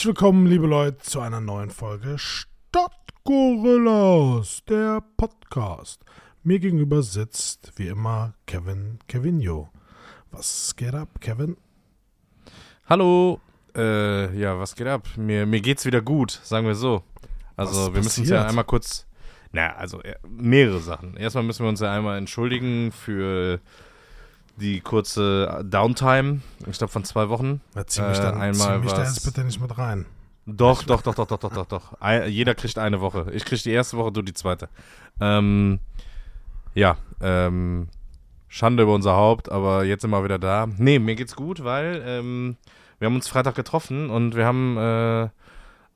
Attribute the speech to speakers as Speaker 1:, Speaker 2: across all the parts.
Speaker 1: Herzlich willkommen, liebe Leute, zu einer neuen Folge Stadtgorillas, der Podcast. Mir gegenüber sitzt, wie immer, Kevin Kevinio. Was geht ab, Kevin?
Speaker 2: Hallo. Äh, ja, was geht ab? Mir, mir geht's wieder gut, sagen wir so. Also,
Speaker 1: Was
Speaker 2: wir müssen uns ja einmal kurz. Na, also äh, mehrere Sachen. Erstmal müssen wir uns ja einmal entschuldigen für die kurze Downtime. Ich glaube von zwei Wochen.
Speaker 1: Ja, zieh mich,
Speaker 2: Äh,
Speaker 1: dann,
Speaker 2: einmal
Speaker 1: zieh mich da jetzt bitte nicht mit rein.
Speaker 2: Doch, doch, doch, doch, doch, doch, doch, doch. Ei- Jeder kriegt eine Woche. Ich krieg die erste Woche, du die zweite. Ähm, ja, ähm, Schande über unser Haupt, aber jetzt sind wir wieder da. Nee, mir geht's gut, weil ähm, wir haben uns Freitag getroffen und wir haben äh,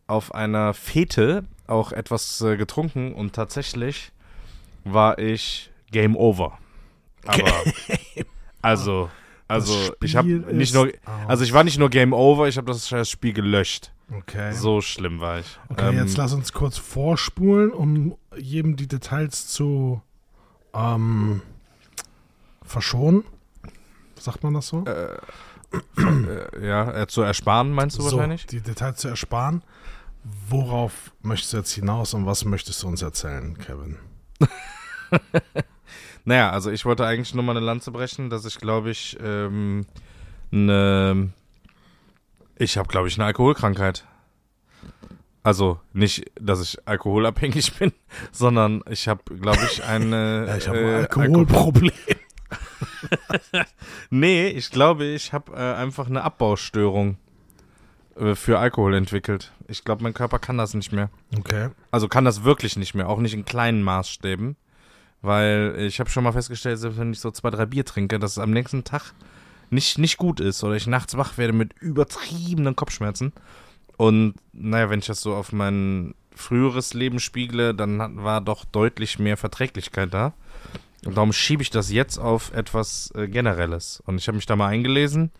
Speaker 2: auf einer Fete auch etwas äh, getrunken und tatsächlich war ich Game Over. Aber also, also
Speaker 1: Das
Speaker 2: ich habe nicht nur, also ich war nicht nur Game Over, ich habe das scheiß Spiel gelöscht.
Speaker 1: Okay.
Speaker 2: So schlimm war ich.
Speaker 1: Okay,
Speaker 2: Ähm,
Speaker 1: jetzt lass uns kurz vorspulen, um jedem die Details zu ähm, verschonen. Sagt man das so?
Speaker 2: äh, ja, äh, zu ersparen, meinst du
Speaker 1: so,
Speaker 2: wahrscheinlich?
Speaker 1: die Details zu ersparen. Worauf möchtest du jetzt hinaus und was möchtest du uns erzählen, Kevin?
Speaker 2: Naja, also ich wollte eigentlich nur mal eine Lanze brechen, dass ich glaube ich ähm, eine, ich habe glaube ich eine Alkoholkrankheit. Also nicht, dass ich alkoholabhängig bin, sondern ich habe glaube ich eine
Speaker 1: Ja, ich habe
Speaker 2: äh,
Speaker 1: ein Alkoholproblem.
Speaker 2: Nee, ich glaube, ich habe äh, einfach eine Abbaustörung äh, für Alkohol entwickelt. Ich glaube, mein Körper kann das nicht mehr.
Speaker 1: Okay.
Speaker 2: Also kann das wirklich nicht mehr, auch nicht in kleinen Maßstäben. Weil ich habe schon mal festgestellt, selbst wenn ich so zwei, drei Bier trinke, dass es am nächsten Tag nicht, nicht gut ist oder ich nachts wach werde mit übertriebenen Kopfschmerzen. Und naja, wenn ich das so auf mein früheres Leben spiegle, dann war doch deutlich mehr Verträglichkeit da. Und darum schiebe ich das jetzt auf etwas äh, Generelles. Und ich habe mich da mal eingelesen.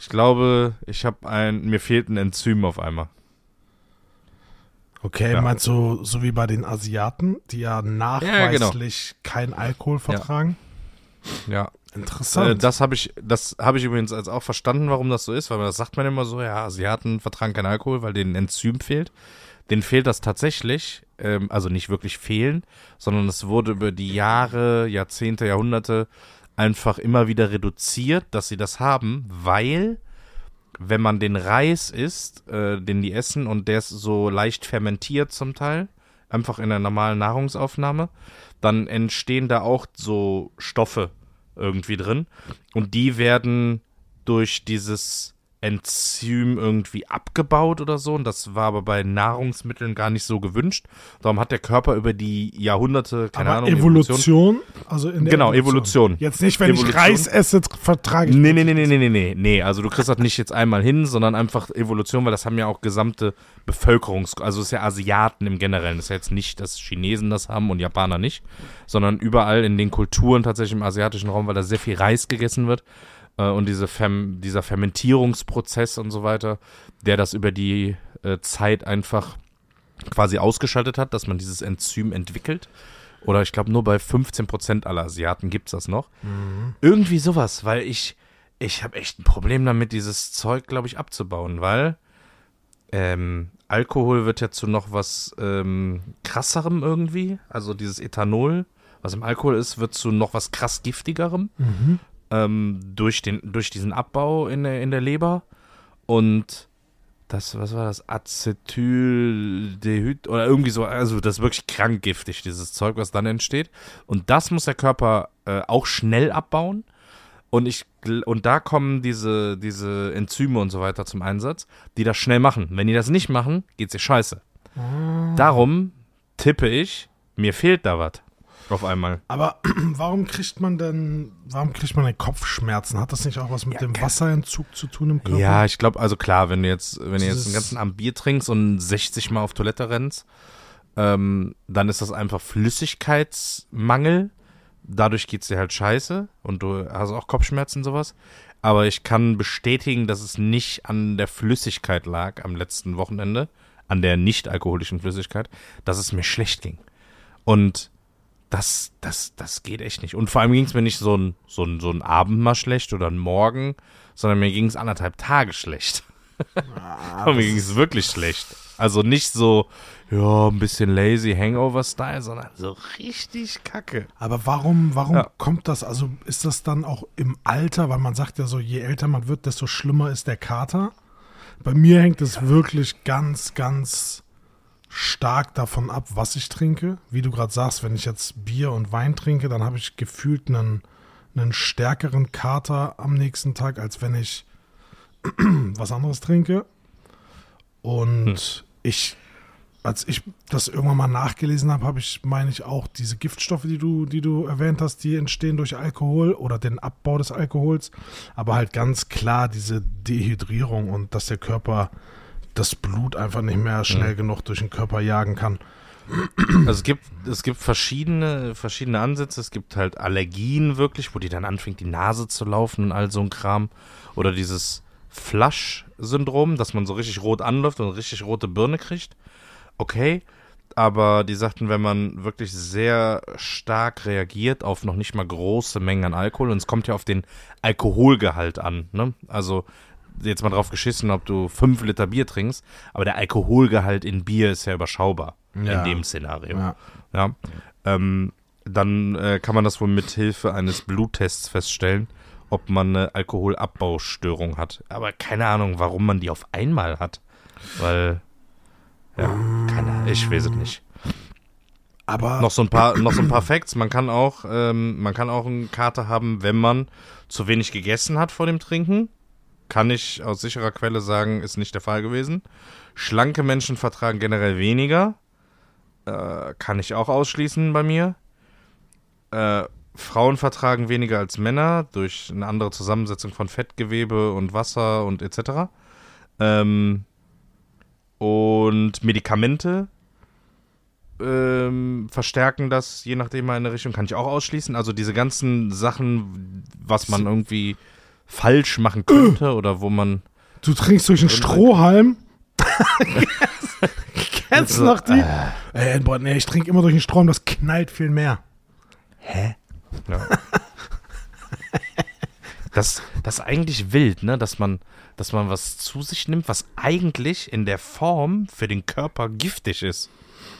Speaker 2: Ich glaube, ich habe ein, mir fehlt ein Enzym auf einmal.
Speaker 1: Okay,
Speaker 2: Ja.
Speaker 1: meinst du, so wie bei den Asiaten, die ja
Speaker 2: genau.
Speaker 1: nachweislich kein Alkohol vertragen?
Speaker 2: Ja,
Speaker 1: Interessant.
Speaker 2: Äh, das habe ich, das habe ich übrigens als auch verstanden, warum das so ist, weil das sagt man immer so, ja, Asiaten vertragen keinen Alkohol, weil denen ein Enzym fehlt. Denen fehlt das tatsächlich, ähm, also nicht wirklich fehlen, sondern es wurde über die Jahre, Jahrzehnte, Jahrhunderte einfach immer wieder reduziert, dass sie das haben, weil wenn man den Reis isst, äh, den die essen und der ist so leicht fermentiert zum Teil, einfach in der normalen Nahrungsaufnahme, dann entstehen da auch so Stoffe irgendwie drin. Und die werden durch dieses Enzym irgendwie abgebaut oder so und das war aber bei Nahrungsmitteln gar nicht so gewünscht. Darum hat der Körper über die Jahrhunderte, keine
Speaker 1: Aber
Speaker 2: Ahnung,
Speaker 1: Evolution, also in der
Speaker 2: Genau, Evolution.
Speaker 1: Jetzt nicht, wenn
Speaker 2: Evolution.
Speaker 1: ich Reis esse, vertrage ich
Speaker 2: Nee, nee, nee, nee, nee, nee, nee, nee. Also du kriegst das nicht jetzt einmal hin, sondern einfach Evolution, weil das haben ja auch gesamte Bevölkerungs... Also es ist ja Asiaten im Generellen. Das ist ja jetzt nicht, dass Chinesen das haben und Japaner nicht, sondern überall in den Kulturen tatsächlich im asiatischen Raum, weil da sehr viel Reis gegessen wird äh, und diese Ferm dieser Fermentierungsprozess und so weiter, der das über die äh, Zeit einfach quasi ausgeschaltet hat, dass man dieses Enzym entwickelt. Oder ich glaube, nur bei 15% aller Asiaten gibt's das noch. Irgendwie sowas, weil ich, ich habe echt ein Problem damit, dieses Zeug, glaube ich, abzubauen, weil ähm, Alkohol wird ja zu noch was ähm, krasserem irgendwie. Also dieses Ethanol, was im Alkohol ist, wird zu noch was krass giftigerem
Speaker 1: Mhm.
Speaker 2: Ähm, durch, den, durch diesen Abbau in der, in der Leber. Und das, was war das? Acetaldehyd oder irgendwie so, also das ist wirklich krank giftig, dieses Zeug, was dann entsteht. Und das muss der Körper äh, auch schnell abbauen. Und ich und da kommen diese, diese Enzyme und so weiter zum Einsatz, die das schnell machen. Wenn die das nicht machen, geht's dir scheiße. Darum tippe ich, mir fehlt da was. Auf einmal.
Speaker 1: Aber warum kriegt man denn, warum kriegt man denn Kopfschmerzen? Hat das nicht auch was mit
Speaker 2: Ja,
Speaker 1: dem Wasserentzug zu tun im Körper?
Speaker 2: Ja, ich glaube, also klar, wenn du jetzt, wenn du jetzt den ganzen Abend Bier trinkst und 60 Mal auf Toilette rennst, ähm, dann ist das einfach Flüssigkeitsmangel. Dadurch geht's dir halt scheiße und du hast auch Kopfschmerzen und sowas. Aber ich kann bestätigen, dass es nicht an der Flüssigkeit lag am letzten Wochenende, an der nicht alkoholischen Flüssigkeit, dass es mir schlecht ging. Und das, das, das geht echt nicht. Und vor allem ging es mir nicht so ein, so, ein, so ein Abend mal schlecht oder ein Morgen, sondern mir ging es anderthalb Tage schlecht. Aber mir ging es wirklich schlecht. Also nicht so, ja, ein bisschen lazy Hangover-Style, sondern so richtig kacke.
Speaker 1: Aber warum, warum
Speaker 2: Ja.
Speaker 1: kommt das? Also ist das dann auch im Alter, weil man sagt ja so, je älter man wird, desto schlimmer ist der Kater. Bei mir hängt es wirklich ganz, ganz stark davon ab, was ich trinke. Wie du gerade sagst, wenn ich jetzt Bier und Wein trinke, dann habe ich gefühlt einen, einen stärkeren Kater am nächsten Tag, als wenn ich was anderes trinke. Und ich, als ich das irgendwann mal nachgelesen habe, habe ich, meine ich, auch diese Giftstoffe, die du, die du erwähnt hast, die entstehen durch Alkohol oder den Abbau des Alkohols, aber halt ganz klar diese Dehydrierung und dass der Körper das Blut einfach nicht mehr schnell genug durch den Körper jagen kann.
Speaker 2: Also es gibt, es gibt verschiedene, verschiedene Ansätze. Es gibt halt Allergien wirklich, wo die dann anfängt, die Nase zu laufen und all so ein Kram. Oder dieses Flush-Syndrom, dass man so richtig rot anläuft und richtig rote Birne kriegt. Okay, aber die sagten, wenn man wirklich sehr stark reagiert auf noch nicht mal große Mengen an Alkohol, und es kommt ja auf den Alkoholgehalt an, ne? Also jetzt mal drauf geschissen, ob du fünf Liter Bier trinkst, aber der Alkoholgehalt in Bier ist ja überschaubar
Speaker 1: Ja.
Speaker 2: in dem Szenario.
Speaker 1: Ja.
Speaker 2: Ja. Ähm, dann äh, kann man das wohl mit Hilfe eines Bluttests feststellen, ob man eine Alkoholabbaustörung hat. Aber keine Ahnung, warum man die auf einmal hat. Weil, ja, keine Ahnung, ich weiß es nicht.
Speaker 1: Aber
Speaker 2: Noch so ein paar, noch so ein paar Facts. Man kann auch, ähm, man kann auch einen Kater haben, wenn man zu wenig gegessen hat vor dem Trinken. Kann ich aus sicherer Quelle sagen, ist nicht der Fall gewesen. Schlanke Menschen vertragen generell weniger. Äh, kann ich auch ausschließen bei mir. Äh, Frauen vertragen weniger als Männer durch eine andere Zusammensetzung von Fettgewebe und Wasser und etc. Ähm, und Medikamente ähm, verstärken das, je nachdem mal in eine Richtung, kann ich auch ausschließen. Also diese ganzen Sachen, was man irgendwie falsch machen könnte oder wo man.
Speaker 1: du trinkst durch einen Strohhalm. Kennst du noch die? Ey, boah, nee, ich trinke immer durch einen Strohhalm, das knallt viel mehr.
Speaker 2: Hä? Ja. Das, das ist eigentlich wild, ne? Dass man, dass man was zu sich nimmt, was eigentlich in der Form für den Körper giftig ist.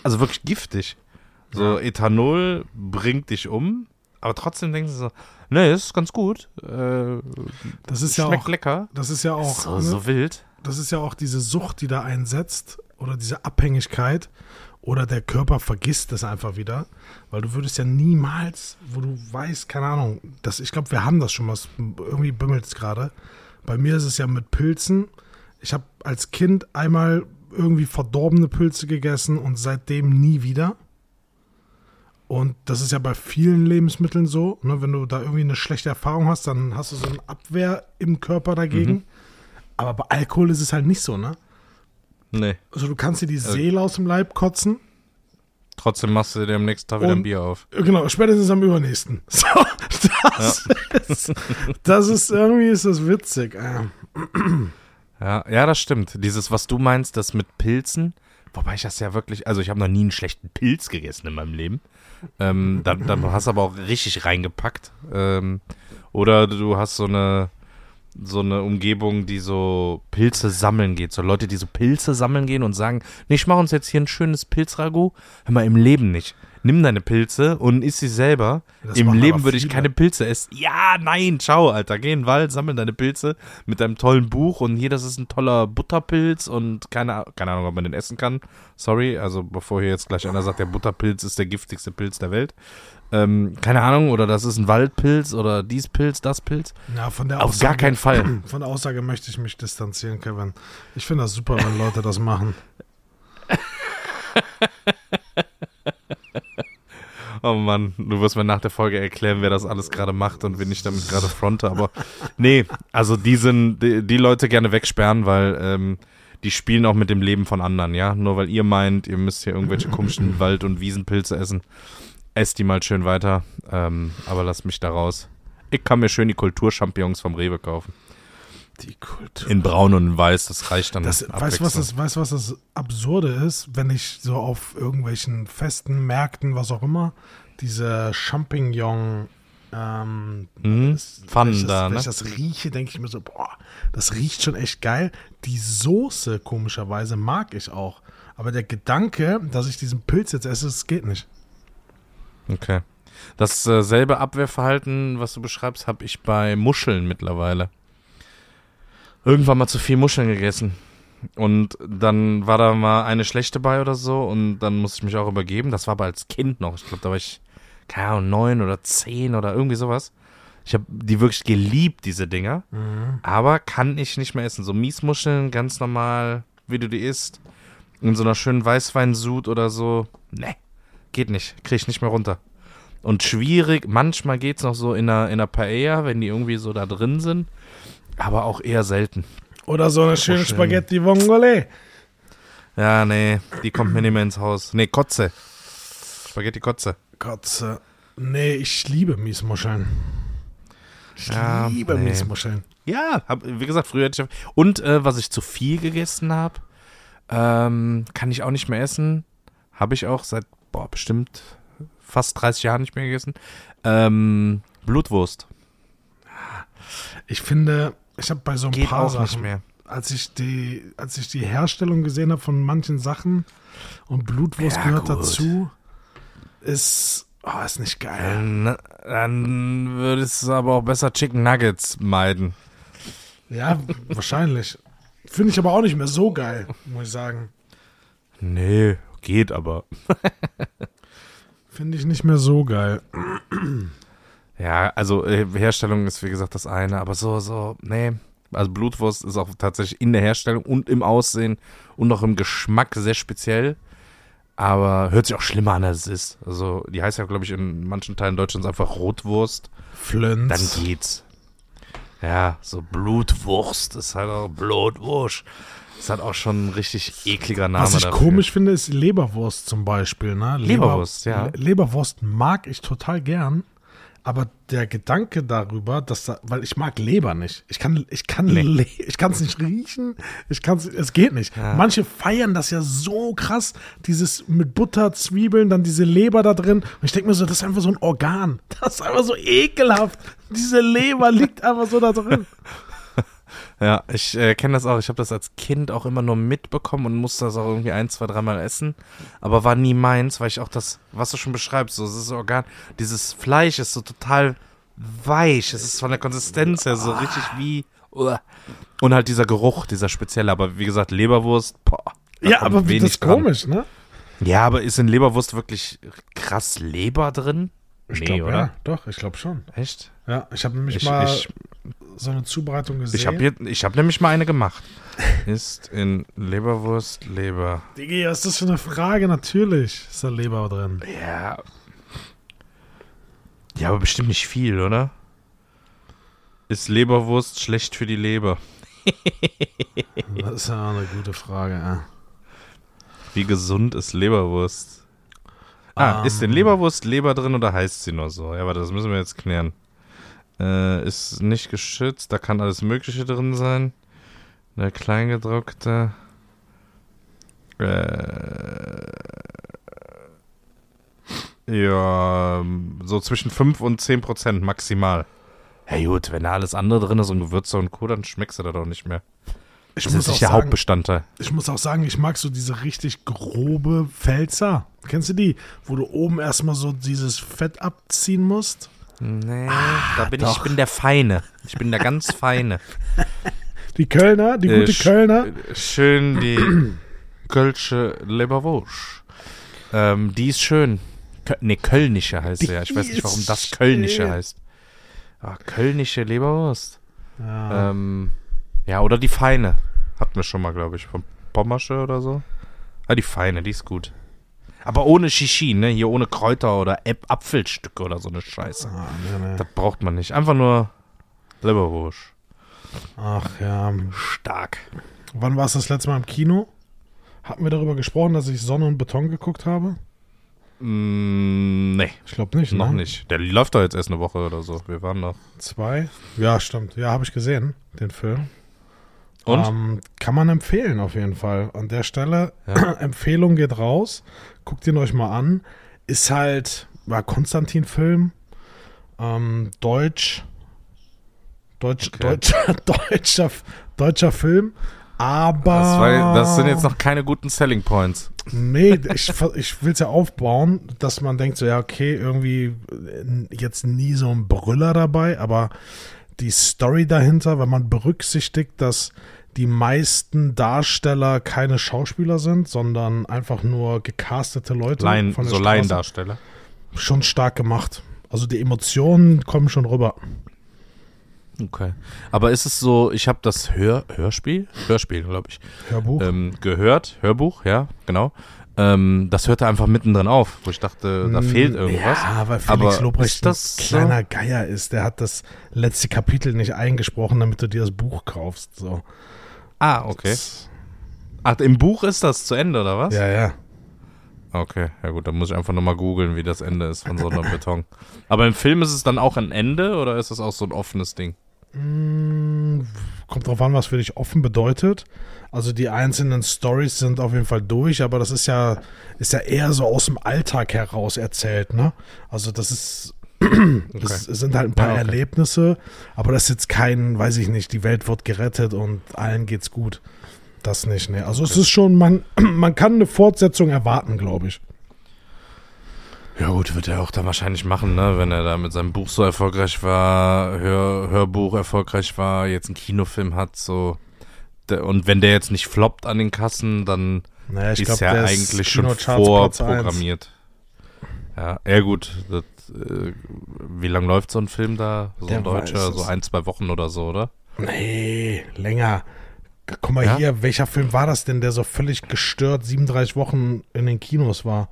Speaker 2: Also wirklich giftig. So, Ethanol bringt dich um, aber trotzdem denkst du so, ne, ist ganz gut. Äh,
Speaker 1: Das ist ja
Speaker 2: schmeckt
Speaker 1: auch,
Speaker 2: lecker.
Speaker 1: das ist ja auch,
Speaker 2: so,
Speaker 1: ne?
Speaker 2: so wild.
Speaker 1: das ist ja auch diese Sucht, die da einsetzt oder diese Abhängigkeit oder der Körper vergisst es einfach wieder, weil du würdest ja niemals, wo du weißt, keine Ahnung, das, ich glaube, wir haben das schon mal, irgendwie bimmelt es gerade. Bei mir ist es ja mit Pilzen. Ich habe als Kind einmal irgendwie verdorbene Pilze gegessen und seitdem nie wieder. Und das ist ja bei vielen Lebensmitteln so, ne, wenn du da irgendwie eine schlechte Erfahrung hast, dann hast du so eine Abwehr im Körper dagegen. Aber bei Alkohol ist es halt nicht so, ne?
Speaker 2: Nee.
Speaker 1: Also du kannst dir die Seele aus dem Leib kotzen.
Speaker 2: Trotzdem machst du dir am nächsten Tag wieder ein Bier auf.
Speaker 1: Äh, Genau, spätestens am übernächsten. So, das, ist, das ist irgendwie ist das witzig. Äh,
Speaker 2: Ja, ja, das stimmt. Dieses, was du meinst, das mit Pilzen, wobei ich das ja wirklich, also ich habe noch nie einen schlechten Pilz gegessen in meinem Leben. Ähm, dann, dann hast du aber auch richtig reingepackt. Ähm, oder du hast so eine, so eine Umgebung, die so Pilze sammeln geht. So Leute, die so Pilze sammeln gehen und sagen, nee, ich mache uns jetzt hier ein schönes Pilzragout. Hör mal, im Leben nicht. Nimm deine Pilze und iss sie selber.
Speaker 1: Das
Speaker 2: Im Leben würde ich keine Pilze essen. Ja, nein, ciao, Alter. Geh in den Wald, sammel deine Pilze mit deinem tollen Buch und hier, das ist ein toller Butterpilz und keine, keine Ahnung, ob man den essen kann. Sorry, also bevor hier jetzt gleich einer sagt, der Butterpilz ist der giftigste Pilz der Welt. Ähm, keine Ahnung, oder das ist ein Waldpilz oder dies Pilz, das Pilz.
Speaker 1: ja, von der
Speaker 2: Auf
Speaker 1: Aussage,
Speaker 2: gar keinen Fall.
Speaker 1: Von der Aussage möchte ich mich distanzieren, Kevin. Ich finde das super, wenn Leute das machen.
Speaker 2: Oh Mann, du wirst mir nach der Folge erklären, wer das alles gerade macht und wen ich damit gerade fronte. Aber nee, also die sind, die, die Leute gerne wegsperren, weil ähm, die spielen auch mit dem Leben von anderen, ja. Nur weil ihr meint, ihr müsst hier irgendwelche komischen Wald- und Wiesenpilze essen, esst die mal schön weiter. Ähm, aber lasst mich da raus. Ich kann mir schön die Kulturchampignons vom Rewe kaufen.
Speaker 1: Die Kultur.
Speaker 2: In braun und weiß, das reicht dann.
Speaker 1: Das, weißt du, was das, weißt, was das Absurde ist, wenn ich so auf irgendwelchen Festen, Märkten, was auch immer, diese Champignon Ähm,
Speaker 2: Mhm.
Speaker 1: das-
Speaker 2: Pfannen
Speaker 1: wenn ich das,
Speaker 2: da,
Speaker 1: wenn
Speaker 2: ne?
Speaker 1: ich das rieche, denke ich mir so, boah, das riecht schon echt geil. Die Soße, komischerweise, mag ich auch. Aber der Gedanke, dass ich diesen Pilz jetzt esse, das geht nicht.
Speaker 2: Okay. Dasselbe Abwehrverhalten, was du beschreibst, habe ich bei Muscheln mittlerweile. Irgendwann mal zu viel Muscheln gegessen. Und dann war da mal eine schlechte bei oder so und dann musste ich mich auch übergeben. Das war aber als Kind noch. Ich glaube, da war ich, keine Ahnung, neun oder zehn oder irgendwie sowas. Ich habe die wirklich geliebt, diese Dinger. Aber kann ich nicht mehr essen. So Miesmuscheln, ganz normal, wie du die isst. In so einer schönen Weißweinsud oder so. Ne, geht nicht. Krieg ich nicht mehr runter. Und schwierig, manchmal geht's noch so in einer, in einer Paella, wenn die irgendwie so da drin sind. Aber auch eher selten.
Speaker 1: Oder so eine schöne
Speaker 2: Muscheln.
Speaker 1: Spaghetti Vongole.
Speaker 2: Ja, nee, die kommt mir nicht mehr ins Haus. Nee, Kotze. Spaghetti Kotze.
Speaker 1: Kotze. Nee, ich liebe Miesmuscheln. Ich
Speaker 2: Ja,
Speaker 1: liebe
Speaker 2: nee.
Speaker 1: Miesmuscheln.
Speaker 2: Ja, hab, wie gesagt, früher hätte ich. Und äh, was ich zu viel gegessen habe, ähm, kann ich auch nicht mehr essen. Habe ich auch seit, boah, bestimmt fast 30 Jahren nicht mehr gegessen. Ähm, Blutwurst.
Speaker 1: Ich finde, ich habe bei so ein
Speaker 2: Geht
Speaker 1: paar Sachen,
Speaker 2: nicht mehr.
Speaker 1: als ich die, als ich die Herstellung gesehen habe von manchen Sachen und Blutwurst
Speaker 2: Ja,
Speaker 1: gehört
Speaker 2: gut.
Speaker 1: dazu, ist, oh, ist nicht geil.
Speaker 2: Dann, dann würdest du aber auch besser Chicken Nuggets meiden.
Speaker 1: Ja, wahrscheinlich. Finde ich aber auch nicht mehr so geil, muss ich sagen.
Speaker 2: Nee, geht aber.
Speaker 1: Finde ich nicht mehr so geil.
Speaker 2: Ja, also äh, Herstellung ist wie gesagt das eine, aber so, so, nee. Also Blutwurst ist auch tatsächlich in der Herstellung und im Aussehen und auch im Geschmack sehr speziell. Aber hört sich auch schlimmer an, als es ist. Also die heißt ja, glaube ich, in manchen Teilen Deutschlands einfach Rotwurst.
Speaker 1: Flönz.
Speaker 2: Dann geht's. Ja, so Blutwurst ist halt auch Blutwurst. Ist halt auch schon ein richtig ekliger Name
Speaker 1: Was ich
Speaker 2: dafür.
Speaker 1: komisch finde, ist Leberwurst zum Beispiel. Ne? Leber-
Speaker 2: Leberwurst, ja.
Speaker 1: Le- Leberwurst mag ich total gern. Aber der Gedanke darüber, dass da, weil ich mag Leber nicht. Ich kann, ich kann,
Speaker 2: Nee.
Speaker 1: Ich kann es nicht riechen. Ich kann es geht nicht. Manche feiern das ja so krass, dieses mit Butter, Zwiebeln, dann diese Leber da drin. Und ich denke mir so, das ist einfach so ein Organ. Das ist einfach so ekelhaft. Diese Leber liegt einfach so da drin.
Speaker 2: Ja, ich äh, kenne das auch. Ich habe das als Kind auch immer nur mitbekommen und musste das auch irgendwie ein, zwei, dreimal essen. Aber war nie meins, weil ich auch das, was du schon beschreibst, so, das ist Organ, dieses Fleisch ist so total weich. Es ist von der Konsistenz her so richtig wie. Und halt dieser Geruch, dieser spezielle. Aber wie gesagt, Leberwurst, boah.
Speaker 1: Ja, aber das
Speaker 2: wenig
Speaker 1: ist
Speaker 2: dran.
Speaker 1: komisch, ne?
Speaker 2: Ja, aber ist in Leberwurst wirklich krass Leber drin?
Speaker 1: Ich
Speaker 2: nee,
Speaker 1: glaub,
Speaker 2: oder?
Speaker 1: Ja, doch, ich glaube schon.
Speaker 2: Echt?
Speaker 1: Ja, ich habe nämlich
Speaker 2: Ich,
Speaker 1: mal
Speaker 2: ich,
Speaker 1: so eine Zubereitung gesehen.
Speaker 2: ich habe hab nämlich mal eine gemacht. Ist in Leberwurst Leber.
Speaker 1: Digi, was ist das für eine Frage? Natürlich ist da Leber drin.
Speaker 2: Ja. Ja, aber bestimmt nicht viel, oder? Ist Leberwurst schlecht für die Leber?
Speaker 1: Das ist ja auch eine gute Frage. Ja.
Speaker 2: Wie gesund ist Leberwurst? Ah,
Speaker 1: Ähm.
Speaker 2: ist in Leberwurst Leber drin oder heißt sie nur so? Ja, warte, das müssen wir jetzt klären. Äh, ist nicht geschützt, da kann alles Mögliche drin sein. Eine kleingedruckte. Äh, ja, so zwischen 5 und 10 Prozent maximal. Ja gut, wenn da alles andere drin ist und Gewürze und Co., dann schmeckst du da doch nicht mehr.
Speaker 1: Ich,
Speaker 2: Das ist
Speaker 1: muss auch
Speaker 2: nicht der
Speaker 1: sagen,
Speaker 2: Hauptbestandteil.
Speaker 1: ich muss auch sagen, ich mag so diese richtig grobe Pfälzer. Kennst du die? Wo du oben erstmal so dieses Fett abziehen musst.
Speaker 2: Nee, da bin ich,
Speaker 1: doch.
Speaker 2: ich bin der Feine. Ich bin der ganz Feine.
Speaker 1: Die Kölner, die
Speaker 2: Äh,
Speaker 1: gute Kölner.
Speaker 2: Schön die Kölsche Leberwurst. Ähm, die ist schön. Kö nee, Kölnische heißt sie ja. Ich weiß nicht, warum das Kölnische
Speaker 1: schön.
Speaker 2: heißt. Ah, Kölnische Leberwurst.
Speaker 1: Ja.
Speaker 2: Ähm, ja, oder die Feine. Hatten wir schon mal, glaube ich, von Pommersche oder so. Ah, die Feine, die ist gut. Aber ohne Shishi, ne? Hier ohne Kräuter oder Apfelstücke oder so eine Scheiße.
Speaker 1: Ah, nee, nee.
Speaker 2: Das braucht man nicht. Einfach nur Leberwurst.
Speaker 1: Ach ja.
Speaker 2: Stark.
Speaker 1: Wann war es das letzte Mal im Kino? Hatten wir darüber gesprochen, dass ich Sonne und Beton geguckt habe?
Speaker 2: Mm, nee,
Speaker 1: Ich glaube nicht.
Speaker 2: noch
Speaker 1: ne?
Speaker 2: nicht. Der läuft doch jetzt erst eine Woche oder so. Wir waren noch.
Speaker 1: Zwei? Ja, stimmt. Ja, habe ich gesehen, den Film.
Speaker 2: Und?
Speaker 1: Ähm, kann man empfehlen, auf jeden Fall. An der Stelle,
Speaker 2: Ja.
Speaker 1: Empfehlung geht raus. Guckt ihn euch mal an. Ist halt, war Konstantin-Film. Ähm, Deutsch. Deutsch,
Speaker 2: Okay.
Speaker 1: deutscher, deutscher, deutscher Film. Aber.
Speaker 2: Das, war, das sind jetzt noch keine guten Selling Points.
Speaker 1: Nee, ich, ich will es ja aufbauen, dass man denkt, so, ja, okay, irgendwie äh, jetzt nie so ein Brüller dabei, aber die Story dahinter, wenn man berücksichtigt, dass die meisten Darsteller keine Schauspieler sind, sondern einfach nur gecastete Leute
Speaker 2: Laien,
Speaker 1: von der
Speaker 2: so Laiendarsteller.
Speaker 1: schon stark gemacht. Also die Emotionen kommen schon rüber.
Speaker 2: Okay. Aber ist es so, ich habe das Hör, Hörspiel, Hörspiel, glaube ich,
Speaker 1: Hörbuch.
Speaker 2: ähm, gehört, Hörbuch, ja, genau. Ähm, das hörte einfach mittendrin auf, wo ich dachte, da fehlt irgendwas.
Speaker 1: Ja, weil Felix
Speaker 2: Aber
Speaker 1: Lobrecht ein
Speaker 2: so?
Speaker 1: kleiner Geier ist. Der hat das letzte Kapitel nicht eingesprochen, damit du dir das Buch kaufst. So.
Speaker 2: Ah, okay. Ach, im Buch ist das zu Ende, oder was?
Speaker 1: Ja, ja.
Speaker 2: Okay, ja gut, dann muss ich einfach nochmal googeln, wie das Ende ist von Sonne und Beton. Aber im Film ist es dann auch ein Ende oder ist das auch so ein offenes Ding?
Speaker 1: Mm, Kommt drauf an, was für dich offen bedeutet. Also die einzelnen Stories sind auf jeden Fall durch, aber das ist ja, ist ja eher so aus dem Alltag heraus erzählt, ne? Also das ist, das sind halt ein paar
Speaker 2: Ja, okay.
Speaker 1: Erlebnisse, aber das ist jetzt kein, weiß ich nicht, die Welt wird gerettet und allen geht's gut. Das nicht, ne? Also es ist schon, man, man kann eine Fortsetzung erwarten, glaube ich.
Speaker 2: Ja gut, wird er auch dann wahrscheinlich machen, ne? Wenn er da mit seinem Buch so erfolgreich war, Hör, Hörbuch erfolgreich war, jetzt einen Kinofilm hat, so. Und wenn der jetzt nicht floppt an den Kassen, dann
Speaker 1: Naja,
Speaker 2: ist
Speaker 1: glaube,
Speaker 2: ja eigentlich schon vorprogrammiert. Ja, ja gut. Das, äh, wie lange läuft so ein Film da? So
Speaker 1: Der
Speaker 2: ein deutscher, so ein, zwei Wochen oder so, oder?
Speaker 1: Nee, länger. Guck mal
Speaker 2: Ja?
Speaker 1: hier, welcher Film war das denn, der so völlig gestört 37 Wochen in den Kinos war?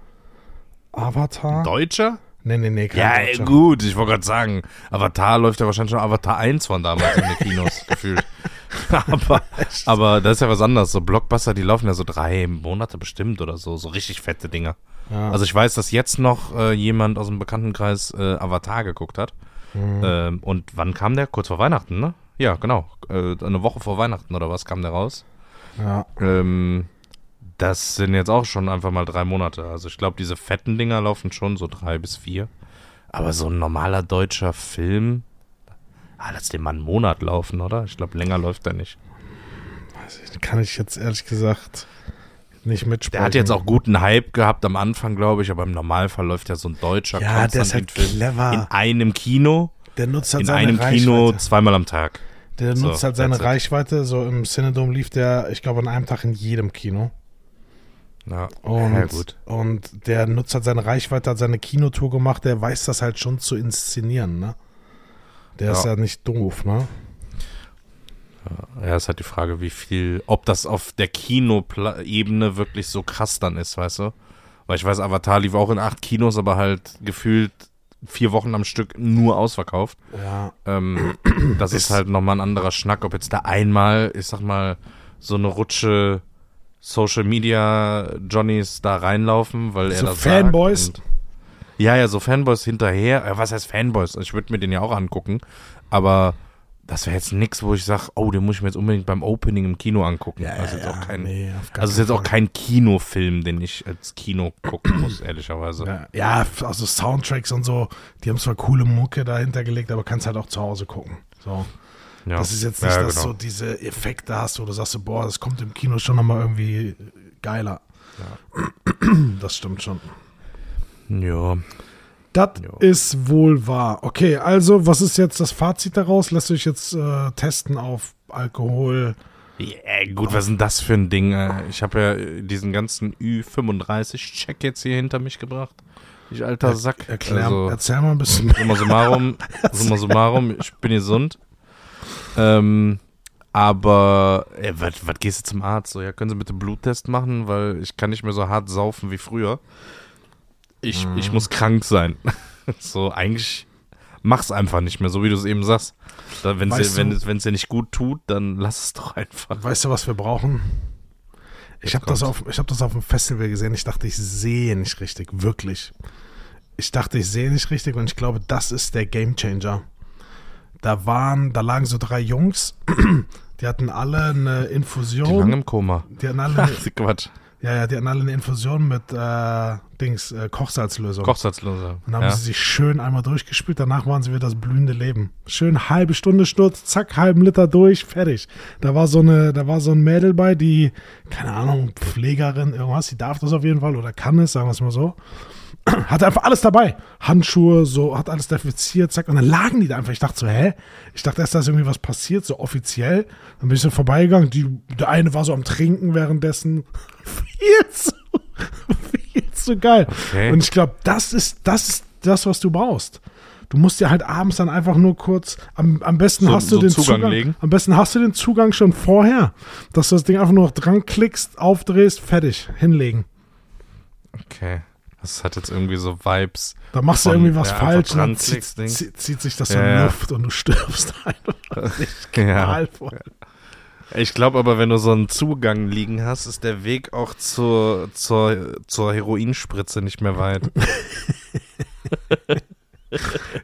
Speaker 1: Avatar?
Speaker 2: Deutscher?
Speaker 1: Nee, nee, nee,
Speaker 2: Ja,
Speaker 1: Deutscher.
Speaker 2: gut, ich wollte gerade sagen, Avatar läuft ja wahrscheinlich schon Avatar 1 von damals in den Kinos gefühlt. aber, aber das ist ja was anderes. So Blockbuster, die laufen ja so drei Monate bestimmt oder so, so richtig fette Dinger.
Speaker 1: Ja.
Speaker 2: Also ich weiß, dass jetzt noch äh, jemand aus dem Bekanntenkreis äh, Avatar geguckt hat.
Speaker 1: Mhm.
Speaker 2: Ähm, und wann kam der? Kurz vor Weihnachten, ne? Ja, genau. Äh, eine Woche vor Weihnachten oder was kam der raus?
Speaker 1: ja.
Speaker 2: Ähm, das sind jetzt auch schon einfach mal drei Monate. Also ich glaube, diese fetten Dinger laufen schon so drei bis vier. Aber so ein normaler deutscher Film, ah, lass den mal einen Monat laufen, oder? Ich glaube, länger läuft der nicht.
Speaker 1: Ich, kann ich jetzt ehrlich gesagt nicht mitsprechen.
Speaker 2: Der hat jetzt auch guten Hype gehabt am Anfang, glaube ich, aber im Normalfall läuft ja so ein deutscher
Speaker 1: Ja, der ist halt
Speaker 2: Konstantin-Film
Speaker 1: clever.
Speaker 2: in einem Kino,
Speaker 1: Der nutzt halt
Speaker 2: in
Speaker 1: seine
Speaker 2: einem
Speaker 1: Reichweite.
Speaker 2: Kino zweimal am Tag.
Speaker 1: Der
Speaker 2: So,
Speaker 1: nutzt halt seine. Reichweite. So im Cinedome lief der, ich glaube, an einem Tag in jedem Kino.
Speaker 2: Ja,
Speaker 1: Und,
Speaker 2: ja gut.
Speaker 1: und der nutzt halt seine Reichweite, hat seine Kinotour gemacht, der weiß das halt schon zu inszenieren, ne? Der ist
Speaker 2: Ja.
Speaker 1: ja nicht doof, ne?
Speaker 2: Ja, ist halt die Frage, wie viel, ob das auf der Kinoebene wirklich so krass dann ist, weißt du? Weil ich weiß, Avatar lief auch in acht Kinos, aber halt gefühlt vier Wochen am Stück nur ausverkauft.
Speaker 1: Ja.
Speaker 2: Ähm, das ist halt nochmal ein anderer Schnack, ob jetzt da einmal, ich sag mal, so eine Rutsche Social Media Johnnies da reinlaufen, weil er
Speaker 1: So
Speaker 2: das
Speaker 1: Fanboys?
Speaker 2: Sagt ja, ja, so Fanboys hinterher. Äh, was heißt Fanboys? Ich würde mir den ja auch angucken, aber das wäre jetzt nix, wo ich sage, oh, den muss ich mir jetzt unbedingt beim Opening im Kino angucken.
Speaker 1: Ja,
Speaker 2: also
Speaker 1: ja,
Speaker 2: auch kein,
Speaker 1: nee,
Speaker 2: also ist jetzt auch kein Kinofilm, den ich als Kino gucken muss, ehrlicherweise.
Speaker 1: Ja, ja, also Soundtracks und so, die haben zwar coole Mucke dahinter gelegt, aber kannst halt auch zu Hause gucken. So.
Speaker 2: Ja.
Speaker 1: Das ist jetzt nicht,
Speaker 2: ja,
Speaker 1: dass
Speaker 2: genau.
Speaker 1: du diese Effekte hast, wo du sagst, boah, das kommt im Kino schon nochmal irgendwie geiler. Das stimmt schon.
Speaker 2: Ja.
Speaker 1: Das ist wohl wahr. Okay, also was ist jetzt das Fazit daraus? Lässt euch jetzt äh, testen auf Alkohol?
Speaker 2: Ja, gut, was ist denn das für ein Ding? äh? Ich habe ja diesen ganzen Ü35-Check jetzt hier hinter mich gebracht. Ich alter Sack.
Speaker 1: Erklär,
Speaker 2: also,
Speaker 1: erzähl mal ein bisschen
Speaker 2: summa summarum, summa summarum, ich bin gesund. Ähm, aber, äh, was gehst du zum Arzt? So, ja, können Sie bitte Bluttest machen, weil ich kann nicht mehr so hart saufen wie früher. Ich, ich muss krank sein. so, eigentlich mach's einfach nicht mehr, so wie du es eben sagst. Wenn es wenn's dir nicht gut tut, dann lass es doch einfach.
Speaker 1: Weißt du, was wir brauchen? Ich habe das,
Speaker 2: kommt's.
Speaker 1: auf, ich hab das auf dem Festival gesehen. Ich dachte, ich sehe nicht richtig. Wirklich. Ich dachte, ich sehe nicht richtig und ich glaube, das ist der Gamechanger. Da waren, da lagen so drei Jungs, die hatten alle eine
Speaker 2: Die lange
Speaker 1: Infusion.
Speaker 2: im Koma.
Speaker 1: Die hatten alle, eine,
Speaker 2: Quatsch.
Speaker 1: ja, ja, die hatten alle eine Infusion mit äh, Dings, äh, Kochsalzlösung.
Speaker 2: Kochsalzlösung.
Speaker 1: Und dann haben
Speaker 2: Ja.
Speaker 1: sie sich schön einmal durchgespielt, danach waren sie wieder das blühende Leben. Schön halbe Stunde Sturz, zack, halben Liter durch, fertig. Da war so eine, da war so ein Mädel bei, die, keine Ahnung, Pflegerin, irgendwas, die darf das auf jeden Fall oder kann es, sagen wir es mal so. Hatte einfach alles dabei. Handschuhe, so, hat alles desinfiziert, zack. Und dann lagen die da einfach. Ich dachte so, hä? Ich dachte erst, da ist irgendwie was passiert, so offiziell. Dann bin ich so vorbeigegangen. Die, der eine war so am Trinken währenddessen. Viel zu, viel zu geil.
Speaker 2: Okay.
Speaker 1: Und ich glaube, das ist, das ist das, was du brauchst. Du musst dir halt abends dann einfach nur kurz, am, am besten
Speaker 2: So-
Speaker 1: hast du
Speaker 2: so
Speaker 1: den
Speaker 2: Zugang
Speaker 1: Zugang, am besten hast du den Zugang schon vorher, dass du das Ding einfach nur noch dran klickst, aufdrehst, fertig, hinlegen.
Speaker 2: Okay. Das hat jetzt irgendwie so Vibes.
Speaker 1: Da machst du
Speaker 2: Von-
Speaker 1: irgendwie was
Speaker 2: ja,
Speaker 1: falsch und dann zieht, zieht, zieht sich das
Speaker 2: Ja,
Speaker 1: in
Speaker 2: ja.
Speaker 1: Luft und du stirbst einfach.
Speaker 2: Ja. Ich glaube aber, wenn du so einen Zugang liegen hast, ist der Weg auch zur, zur, zur Heroinspritze nicht mehr weit.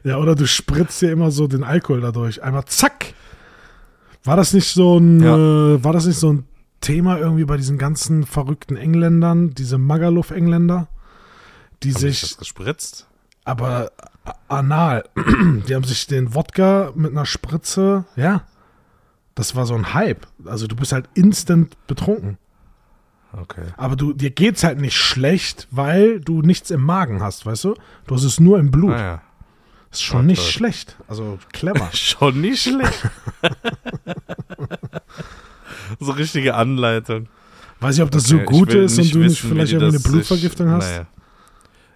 Speaker 1: Ja, oder du spritzt dir immer so den Alkohol dadurch. Einmal zack. War das nicht so ein,
Speaker 2: Ja.
Speaker 1: äh, war das nicht so ein Thema irgendwie bei diesen ganzen verrückten Engländern, diese Magaluf-Engländer, die
Speaker 2: Haben sich das gespritzt?
Speaker 1: aber anal, die haben sich den Wodka mit einer Spritze, ja, das war so ein Hype. Also du bist halt instant betrunken.
Speaker 2: Okay.
Speaker 1: Aber du, dir geht's halt nicht schlecht, weil du nichts im Magen hast, weißt du? Du hast es nur im Blut.
Speaker 2: Ah, ja.
Speaker 1: Ist schon
Speaker 2: Ah,
Speaker 1: nicht
Speaker 2: toll.
Speaker 1: schlecht. Also clever.
Speaker 2: Schon nicht schlecht. so richtige Anleitung.
Speaker 1: Weiß ich, ob das
Speaker 2: Okay,
Speaker 1: so gut ist und du nicht vielleicht irgendwie eine Blutvergiftung hast.
Speaker 2: Naja.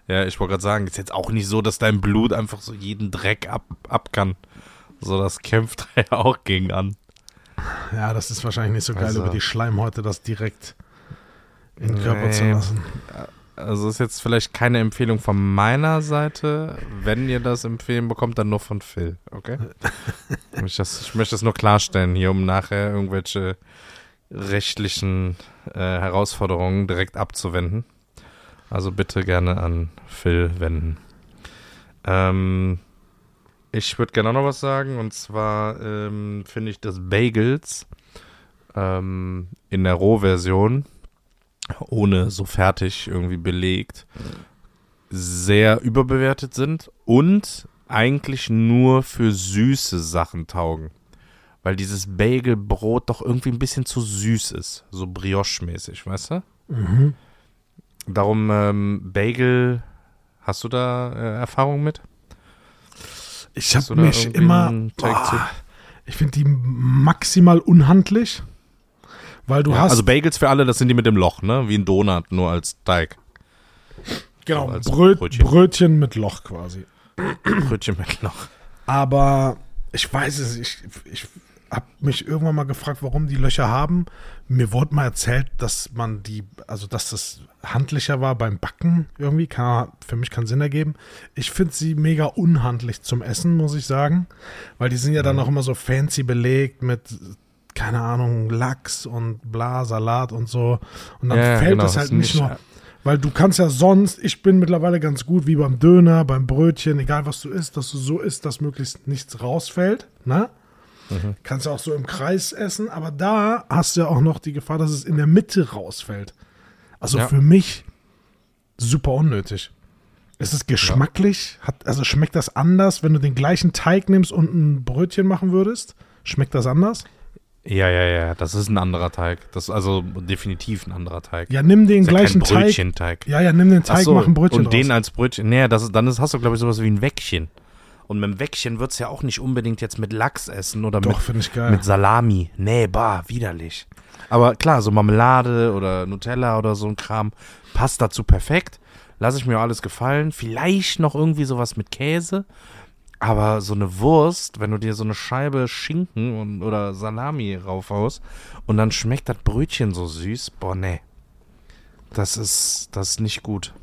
Speaker 2: Ja, ich wollte gerade sagen, ist jetzt auch nicht so, dass dein Blut einfach so jeden Dreck ab, ab kann. So, das kämpft da ja auch gegen an.
Speaker 1: Ja, das ist wahrscheinlich nicht so geil,
Speaker 2: Also-
Speaker 1: über die Schleimhäute das direkt in den Körper zu
Speaker 2: Nee.
Speaker 1: lassen.
Speaker 2: Also ist jetzt vielleicht keine Empfehlung von meiner Seite. Wenn ihr das empfehlen bekommt, dann nur von Phil, okay? ich, möchte das, ich möchte das nur klarstellen hier, um nachher irgendwelche rechtlichen äh, Herausforderungen direkt abzuwenden. Also bitte gerne an Phil wenden. Ähm, ich würde gerne noch was sagen und zwar ähm, finde ich, dass Bagels ähm, in der Rohversion ohne so fertig irgendwie belegt, sehr überbewertet sind und eigentlich nur für süße Sachen taugen. Weil dieses Bagelbrot doch irgendwie ein bisschen zu süß ist. So Brioche-mäßig, weißt du?
Speaker 1: Mhm.
Speaker 2: Darum Ähm, Bagel, hast du da äh, Erfahrung mit?
Speaker 1: Ich habe mich immer. Boah, ich finde die maximal unhandlich, weil du
Speaker 2: Ja,
Speaker 1: hast.
Speaker 2: also Bagels für alle, das sind die mit dem Loch, ne? Wie ein Donut, nur als Teig.
Speaker 1: genau,
Speaker 2: als
Speaker 1: Bröt,
Speaker 2: Brötchen.
Speaker 1: Brötchen. mit Loch quasi.
Speaker 2: Brötchen mit Loch.
Speaker 1: Aber ich weiß es, ich, ich habe mich irgendwann mal gefragt, warum die Löcher haben. Mir wurde mal erzählt, dass man die, also dass das handlicher war beim Backen irgendwie. Kann, für mich keinen Sinn ergeben. Ich finde sie mega unhandlich zum Essen, muss ich sagen. Weil die sind ja
Speaker 2: Mhm.
Speaker 1: dann auch immer so fancy belegt mit, keine Ahnung, Lachs und bla, Salat und so. Und dann
Speaker 2: Ja,
Speaker 1: fällt
Speaker 2: genau,
Speaker 1: das halt nicht- nur. Weil du kannst ja sonst, ich bin mittlerweile ganz gut wie beim Döner, beim Brötchen, egal was du isst, dass du so isst, dass möglichst nichts rausfällt. Ne? Kannst du auch so im Kreis essen, aber da hast du ja auch noch die Gefahr, dass es in der Mitte rausfällt. Also
Speaker 2: Ja.
Speaker 1: für mich super unnötig. Ist es geschmacklich? Hat, also schmeckt das anders, wenn du den gleichen Teig nimmst und ein Brötchen machen würdest? Schmeckt das anders?
Speaker 2: Ja, ja, ja, das ist ein anderer Teig. Das ist also definitiv ein anderer Teig.
Speaker 1: Ja, nimm den
Speaker 2: ist ja
Speaker 1: gleichen
Speaker 2: kein
Speaker 1: Teig.
Speaker 2: Brötchenteig.
Speaker 1: Ja, ja, nimm den Teig,
Speaker 2: so,
Speaker 1: mach ein Brötchen
Speaker 2: Und den
Speaker 1: draus.
Speaker 2: als Brötchen. Nee, das ist, dann ist, hast du, glaube ich, sowas wie ein Wäckchen. Und mit dem Wäckchen würdest du ja auch nicht unbedingt jetzt mit Lachs essen oder
Speaker 1: Doch,
Speaker 2: mit, mit Salami. Nee, bah, widerlich. Aber klar, so Marmelade oder Nutella oder so ein Kram passt dazu perfekt. Lasse ich mir alles gefallen. Vielleicht noch irgendwie sowas mit Käse. Aber so eine Wurst, wenn du dir so eine Scheibe Schinken und, oder Salami raufhaust und dann schmeckt das Brötchen so süß, boah, nee. Das ist, das ist nicht gut.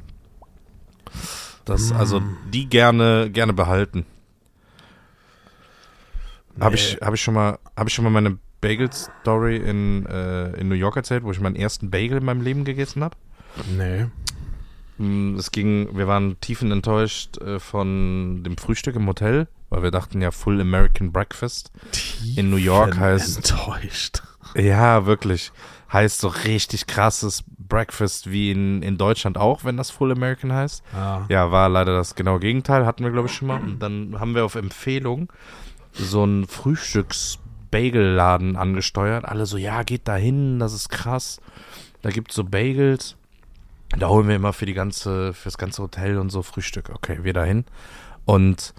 Speaker 2: Das, also, die gerne, gerne behalten. Habe ich, hab ich schon mal, habe ich schon mal meine Bagel-Story in, äh, in New York erzählt, wo ich meinen ersten Bagel in meinem Leben gegessen habe?
Speaker 1: nee.
Speaker 2: Mm, Es ging, wir waren tiefenenttäuscht äh, von dem Frühstück im Hotel, weil wir dachten ja Full American Breakfast. In New York heißt-
Speaker 1: Enttäuscht.
Speaker 2: Ja, wirklich. heißt so richtig krasses Breakfast wie in, in Deutschland auch, wenn das Full American heißt.
Speaker 1: Ja.
Speaker 2: Ja, war leider das genaue Gegenteil, hatten wir, glaube ich, schon mal. Und dann haben wir auf Empfehlung so einen Frühstücks-Bagel-Laden angesteuert. Alle so, ja, geht da hin, das ist krass. Da gibt es so Bagels. Da holen wir immer für die ganze, fürs ganze Hotel und so Frühstück. Okay, wir dahin. Und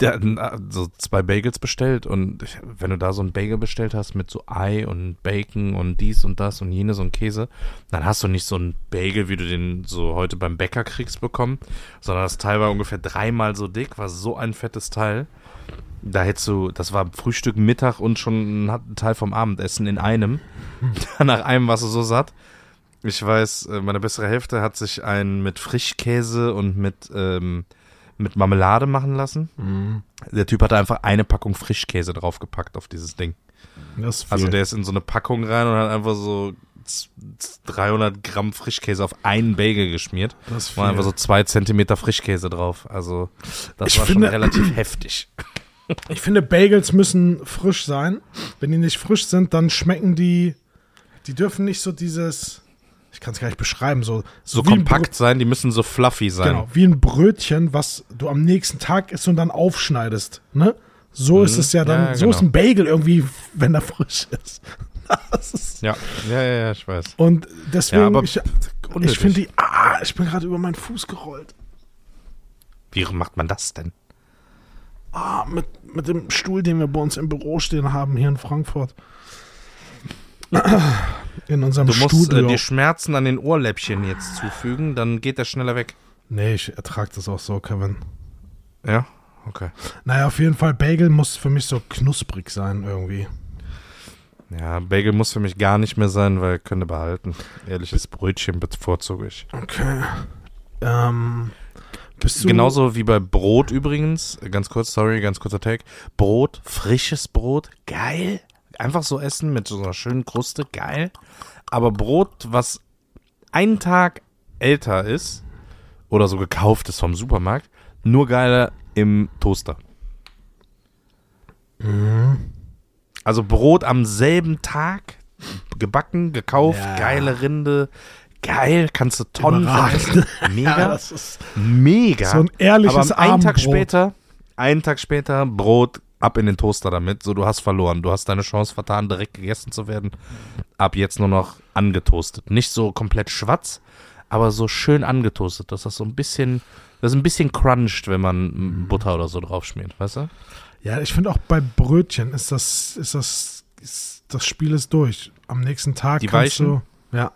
Speaker 2: der so zwei Bagels bestellt und wenn du da so ein Bagel bestellt hast mit so Ei und Bacon und dies und das und jenes und Käse, dann hast du nicht so ein Bagel, wie du den so heute beim Bäcker kriegst, bekommen, sondern das Teil war ungefähr dreimal so dick, war so ein fettes Teil. Da hättest du, das war Frühstück, Mittag und schon ein Teil vom Abendessen in einem. Nach einem warst du so satt. Ich weiß, äh, meine bessere Hälfte hat sich einen mit Frischkäse und mit, ähm, mit Marmelade machen lassen.
Speaker 1: Mhm.
Speaker 2: Der Typ hatte einfach eine Packung Frischkäse draufgepackt auf dieses Ding. Also der ist in so eine Packung rein und hat einfach so 300 Gramm Frischkäse auf einen Bagel geschmiert.
Speaker 1: das
Speaker 2: War einfach so zwei Zentimeter Frischkäse drauf. Also das
Speaker 1: Ich
Speaker 2: war
Speaker 1: finde-
Speaker 2: schon relativ heftig.
Speaker 1: Ich finde, Bagels müssen frisch sein. Wenn die nicht frisch sind, dann schmecken die. Die dürfen nicht so dieses. Ich kann es gar nicht beschreiben. So,
Speaker 2: So kompakt sein, die müssen so fluffy sein.
Speaker 1: Genau, wie ein Brötchen, was du am nächsten Tag isst und dann aufschneidest. Ne? So ist es ja dann.
Speaker 2: Mhm. Ja,
Speaker 1: so ist
Speaker 2: genau.
Speaker 1: ein Bagel irgendwie, wenn er frisch ist. Das
Speaker 2: Ja, ja, ja, ja, ich weiß.
Speaker 1: und deswegen,
Speaker 2: Ja, aber
Speaker 1: ich, ich finde die. Ah, ich bin gerade über meinen Fuß gerollt.
Speaker 2: Wie macht man das denn?
Speaker 1: Ah, mit, mit dem Stuhl, den wir bei uns im Büro stehen haben, hier in Frankfurt. In unserem
Speaker 2: Du musst
Speaker 1: Studio.
Speaker 2: äh, dir Schmerzen an den Ohrläppchen jetzt zufügen, dann geht der schneller weg.
Speaker 1: nee, ich ertrage das auch so, Kevin.
Speaker 2: Ja? Okay.
Speaker 1: Naja, auf jeden Fall, Bagel muss für mich so knusprig sein irgendwie.
Speaker 2: Ja, Bagel muss für mich gar nicht mehr sein, weil könnte behalten. Ehrliches Brötchen bevorzuge ich.
Speaker 1: Okay. Ähm, bist du.
Speaker 2: Genauso wie bei Brot übrigens. Ganz kurz, sorry, ganz kurzer Take. Brot, frisches Brot, geil. Einfach so essen mit so einer schönen Kruste, geil. Aber Brot, was einen Tag älter ist oder so gekauft ist vom Supermarkt, nur geiler im Toaster. Also Brot am selben Tag, gebacken, gekauft,
Speaker 1: Ja.
Speaker 2: geile Rinde, geil, kannst du Tonnen essen.
Speaker 1: Ja,
Speaker 2: Mega.
Speaker 1: das ist
Speaker 2: Mega.
Speaker 1: so ein ehrliches
Speaker 2: Aber einen Tag später, einen Tag später, Brot ab in den Toaster damit. So, du hast verloren. Du hast deine Chance vertan, direkt gegessen zu werden. Ab jetzt nur noch angetoastet. Nicht so komplett schwarz, aber so schön angetoastet, dass das so ein bisschen, das ist ein bisschen crunched, wenn man mm, Butter oder so drauf schmiert, weißt du?
Speaker 1: Ja, ich finde auch bei Brötchen ist das, ist das, ist, das Spiel ist durch. Am nächsten Tag
Speaker 2: Die
Speaker 1: kannst
Speaker 2: Weichen?
Speaker 1: du. Ja,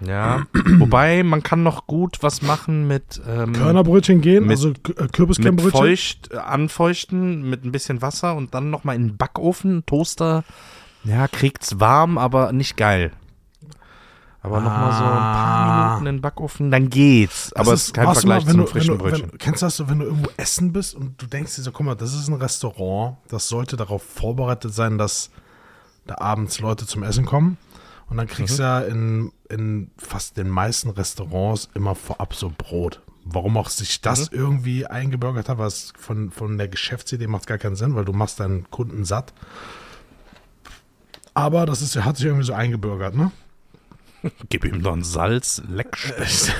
Speaker 2: Ja. Wobei, man kann noch gut was machen mit, ähm,
Speaker 1: Körnerbrötchen gehen,
Speaker 2: mit-
Speaker 1: also äh,
Speaker 2: mit
Speaker 1: Kürbiskernbrötchen.
Speaker 2: feucht äh, anfeuchten, mit ein bisschen Wasser und dann nochmal in den Backofen, Toaster. Ja, kriegt's warm, aber nicht geil. Aber nochmal so ein
Speaker 1: Ah.
Speaker 2: paar Minuten in den Backofen, dann geht's. Aber es ist kein Vergleich
Speaker 1: mal, wenn
Speaker 2: zu
Speaker 1: du,
Speaker 2: frischen
Speaker 1: wenn du,
Speaker 2: Brötchen.
Speaker 1: Wenn, kennst du das so, wenn du irgendwo essen bist und du denkst dir so, guck mal, das ist ein Restaurant, das sollte darauf vorbereitet sein, dass da abends Leute zum Essen kommen. Und dann
Speaker 2: Mhm.
Speaker 1: kriegst du ja in, in fast den meisten Restaurants immer vorab so Brot. Warum auch sich das
Speaker 2: Mhm. irgendwie
Speaker 1: irgendwie eingebürgert hat, was von, von der Geschäftsidee macht gar keinen Sinn, weil du machst deinen Kunden satt. Aber das ist, hat sich irgendwie so eingebürgert, ne?
Speaker 2: Gib ihm ein Salz, leck.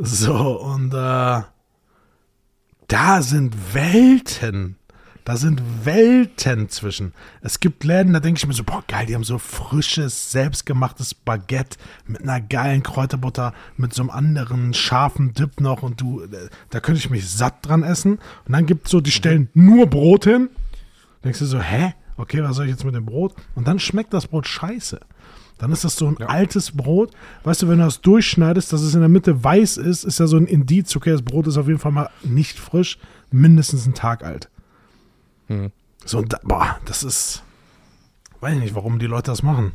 Speaker 1: So, und äh, da sind Welten. Da sind Welten zwischen. Es gibt Läden, da denke ich mir so, boah, geil, die haben so frisches, selbstgemachtes Baguette mit einer geilen Kräuterbutter, mit so einem anderen scharfen Dip noch und du, äh, da könnte ich mich satt dran essen. Und dann gibt es so, die stellen nur Brot hin. Denkst du so, hä? Okay, was soll ich jetzt mit dem Brot? Und dann schmeckt das Brot scheiße. Dann ist das so ein altes Brot. Weißt du, wenn du das durchschneidest, dass es in der Mitte weiß ist, ist ja so ein Indiz, okay, das Brot ist auf jeden Fall mal nicht frisch, mindestens einen Tag alt.
Speaker 2: Hm.
Speaker 1: So, da, boah, das ist, weiß ich nicht, warum die Leute das machen.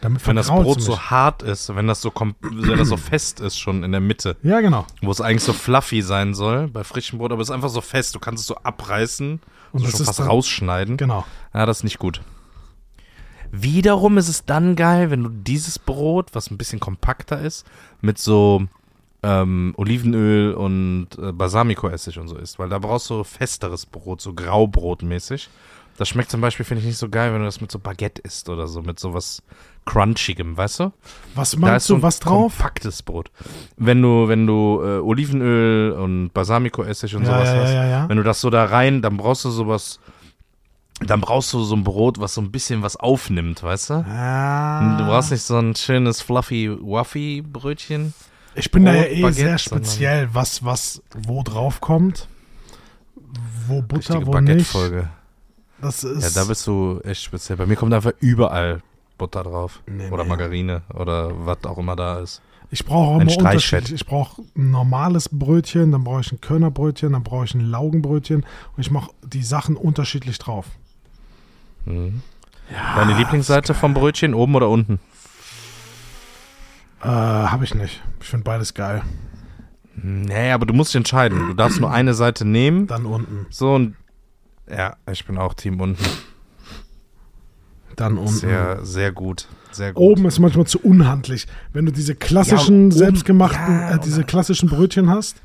Speaker 1: Damit
Speaker 2: Wenn das Brot so hart ist, wenn das so, wenn das so fest ist schon in der Mitte,
Speaker 1: Ja, genau.
Speaker 2: wo es eigentlich so fluffy sein soll bei frischem Brot, aber es ist einfach so fest, du kannst es so abreißen
Speaker 1: Und das
Speaker 2: schon
Speaker 1: ist
Speaker 2: fast
Speaker 1: dann-
Speaker 2: rausschneiden.
Speaker 1: Genau.
Speaker 2: Ja, das ist nicht gut. Wiederum ist es dann geil, wenn du dieses Brot, was ein bisschen kompakter ist, mit so ähm, Olivenöl und äh, Balsamico-Essig und so isst, weil da brauchst du festeres Brot, so Graubrotmäßig. Das schmeckt zum Beispiel, finde ich, nicht so geil, wenn du das mit so Baguette isst oder so, mit sowas Crunchigem, weißt du?
Speaker 1: Was meinst
Speaker 2: so
Speaker 1: du,
Speaker 2: ein
Speaker 1: was drauf?
Speaker 2: kompaktes Brot. Wenn du, wenn du äh, Olivenöl und Balsamico-Essig und
Speaker 1: Ja,
Speaker 2: sowas
Speaker 1: ja,
Speaker 2: hast,
Speaker 1: ja, ja.
Speaker 2: wenn du das so da rein, dann brauchst du sowas, dann brauchst du so ein Brot, was so ein bisschen was aufnimmt, weißt du?
Speaker 1: Ah,
Speaker 2: Du brauchst nicht so ein schönes fluffy wuffy Brötchen.
Speaker 1: ich bin da ja
Speaker 2: Brot,
Speaker 1: eh
Speaker 2: Baguette,
Speaker 1: sehr speziell, was, was wo drauf kommt. Wo Butter,
Speaker 2: Richtige
Speaker 1: wo nicht.
Speaker 2: Baguette-Folge.
Speaker 1: Das
Speaker 2: Ja,
Speaker 1: ist.
Speaker 2: da bist du echt speziell. Bei mir kommt einfach überall Butter drauf.
Speaker 1: Nee,
Speaker 2: oder
Speaker 1: nee.
Speaker 2: Margarine oder was auch immer da ist.
Speaker 1: Ich brauche auch
Speaker 2: Ein
Speaker 1: immer unterschiedlich. Ich brauche ein normales Brötchen, dann brauche ich ein Körnerbrötchen, dann brauche ich ein Laugenbrötchen und ich mache die Sachen unterschiedlich drauf.
Speaker 2: Mhm. Deine Lieblingsseite vom Brötchen, oben oder unten?
Speaker 1: Äh, habe ich nicht. Ich finde beides geil.
Speaker 2: Nee, aber du musst dich entscheiden. Du darfst nur eine Seite nehmen.
Speaker 1: Dann unten.
Speaker 2: So und. Ja, ich bin auch Team unten.
Speaker 1: Dann unten.
Speaker 2: Sehr, sehr gut. Sehr gut.
Speaker 1: Oben ist manchmal zu unhandlich. Wenn du diese klassischen,
Speaker 2: Ja, oben-
Speaker 1: selbstgemachten,
Speaker 2: ja,
Speaker 1: äh, diese klassischen Brötchen hast,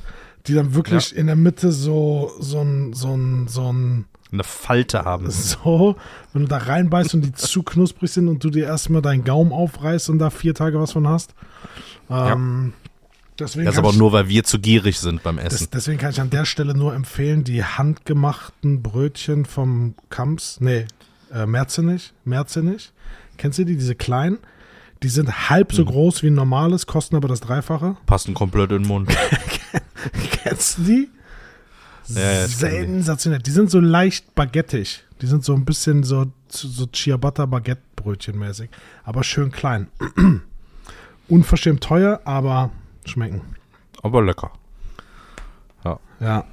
Speaker 1: die dann wirklich in der Mitte so, so ein, so ein, so ein,
Speaker 2: Eine Falte haben.
Speaker 1: so, wenn du da reinbeißt und die zu knusprig sind und du dir erstmal deinen Gaumen aufreißt und da vier Tage was von hast. Ähm, deswegen,
Speaker 2: Das ist aber nur, weil wir zu gierig sind beim Essen.
Speaker 1: das, deswegen kann ich an der Stelle nur empfehlen, die handgemachten Brötchen vom Kamps, nee, äh, Merzenich, Merzenich. Kennst du die, diese kleinen? Die sind halb
Speaker 2: Mhm.
Speaker 1: so groß wie ein normales, kosten aber das Dreifache.
Speaker 2: Passen komplett in den Mund.
Speaker 1: Kennst du die?
Speaker 2: Ja, ja.
Speaker 1: Sensationell. Die sind so leicht baguettig. Die sind so ein bisschen so, so Ciabatta Baguette Brötchen mäßig. Aber schön klein. Unverschämt teuer, aber schmecken.
Speaker 2: Aber lecker.
Speaker 1: Ja.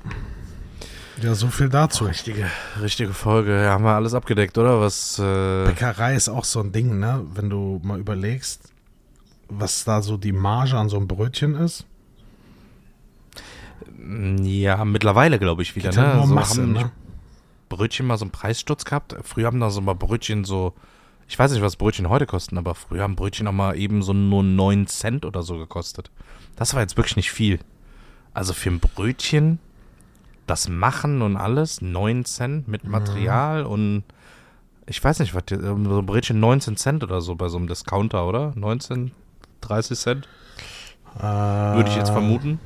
Speaker 1: Ja, so viel dazu.
Speaker 2: Richtige, richtige Folge. Ja, haben wir alles abgedeckt, oder? Was, äh,
Speaker 1: Bäckerei ist auch so ein Ding, ne? Wenn du mal überlegst, was da so die Marge an so einem Brötchen ist.
Speaker 2: Ja, mittlerweile glaube ich wieder,
Speaker 1: Geht halt
Speaker 2: ne? So
Speaker 1: Masse,
Speaker 2: haben
Speaker 1: ne?
Speaker 2: Brötchen mal so einen Preissturz gehabt. Früher haben da so mal Brötchen so, ich weiß nicht, was Brötchen heute kosten, aber früher haben Brötchen auch mal eben so nur 9 Cent oder so gekostet. Das war jetzt wirklich nicht viel. Also für ein Brötchen, das Machen und alles, 9 Cent mit Material und ich weiß nicht, was, die- so ein Brötchen 19 Cent oder so bei so einem Discounter, oder? 19, 30 Cent, würde ich jetzt vermuten.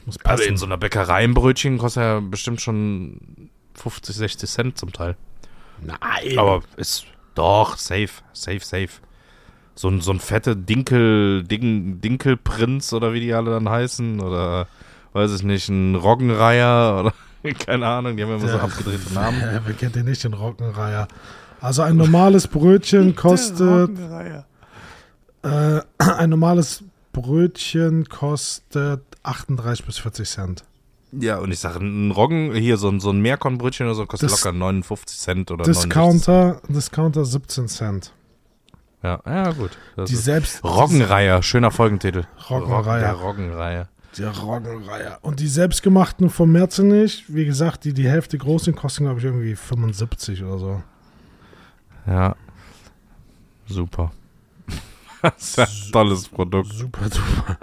Speaker 1: Ich muss
Speaker 2: Also
Speaker 1: passen.
Speaker 2: in so einer Bäckerei ein Brötchen kostet ja bestimmt schon 50, 60 Cent zum Teil.
Speaker 1: Nein.
Speaker 2: Aber ist doch safe, safe, safe. So ein, so ein fette Dinkel, Ding, Dinkelprinz oder wie die alle dann heißen oder weiß ich nicht, ein Roggenreiher oder keine Ahnung, die haben immer so abgedrehte Namen.
Speaker 1: Ja, wer kennt den nicht, den Roggenreiher? Also ein normales Brötchen kostet äh, ein normales Brötchen kostet 38 bis 40 Cent.
Speaker 2: Ja, und ich sage, ein Roggen, hier so ein, so ein Meerkornbrötchen oder so kostet
Speaker 1: Das-
Speaker 2: locker 59 Cent oder 69 Cent.
Speaker 1: Discounter, Discounter 17 Cent.
Speaker 2: Ja, ja gut. Das
Speaker 1: Die selbst
Speaker 2: Roggenreiher, schöner Folgentitel.
Speaker 1: Roggenreiher.
Speaker 2: Der Roggenreiher.
Speaker 1: Der Roggenreiher. Und die selbstgemachten vom Merzenich, wie gesagt, die die Hälfte groß sind, kosten, glaube ich, irgendwie 75 oder so.
Speaker 2: Ja. Super. das ist ein tolles Produkt.
Speaker 1: Super, super.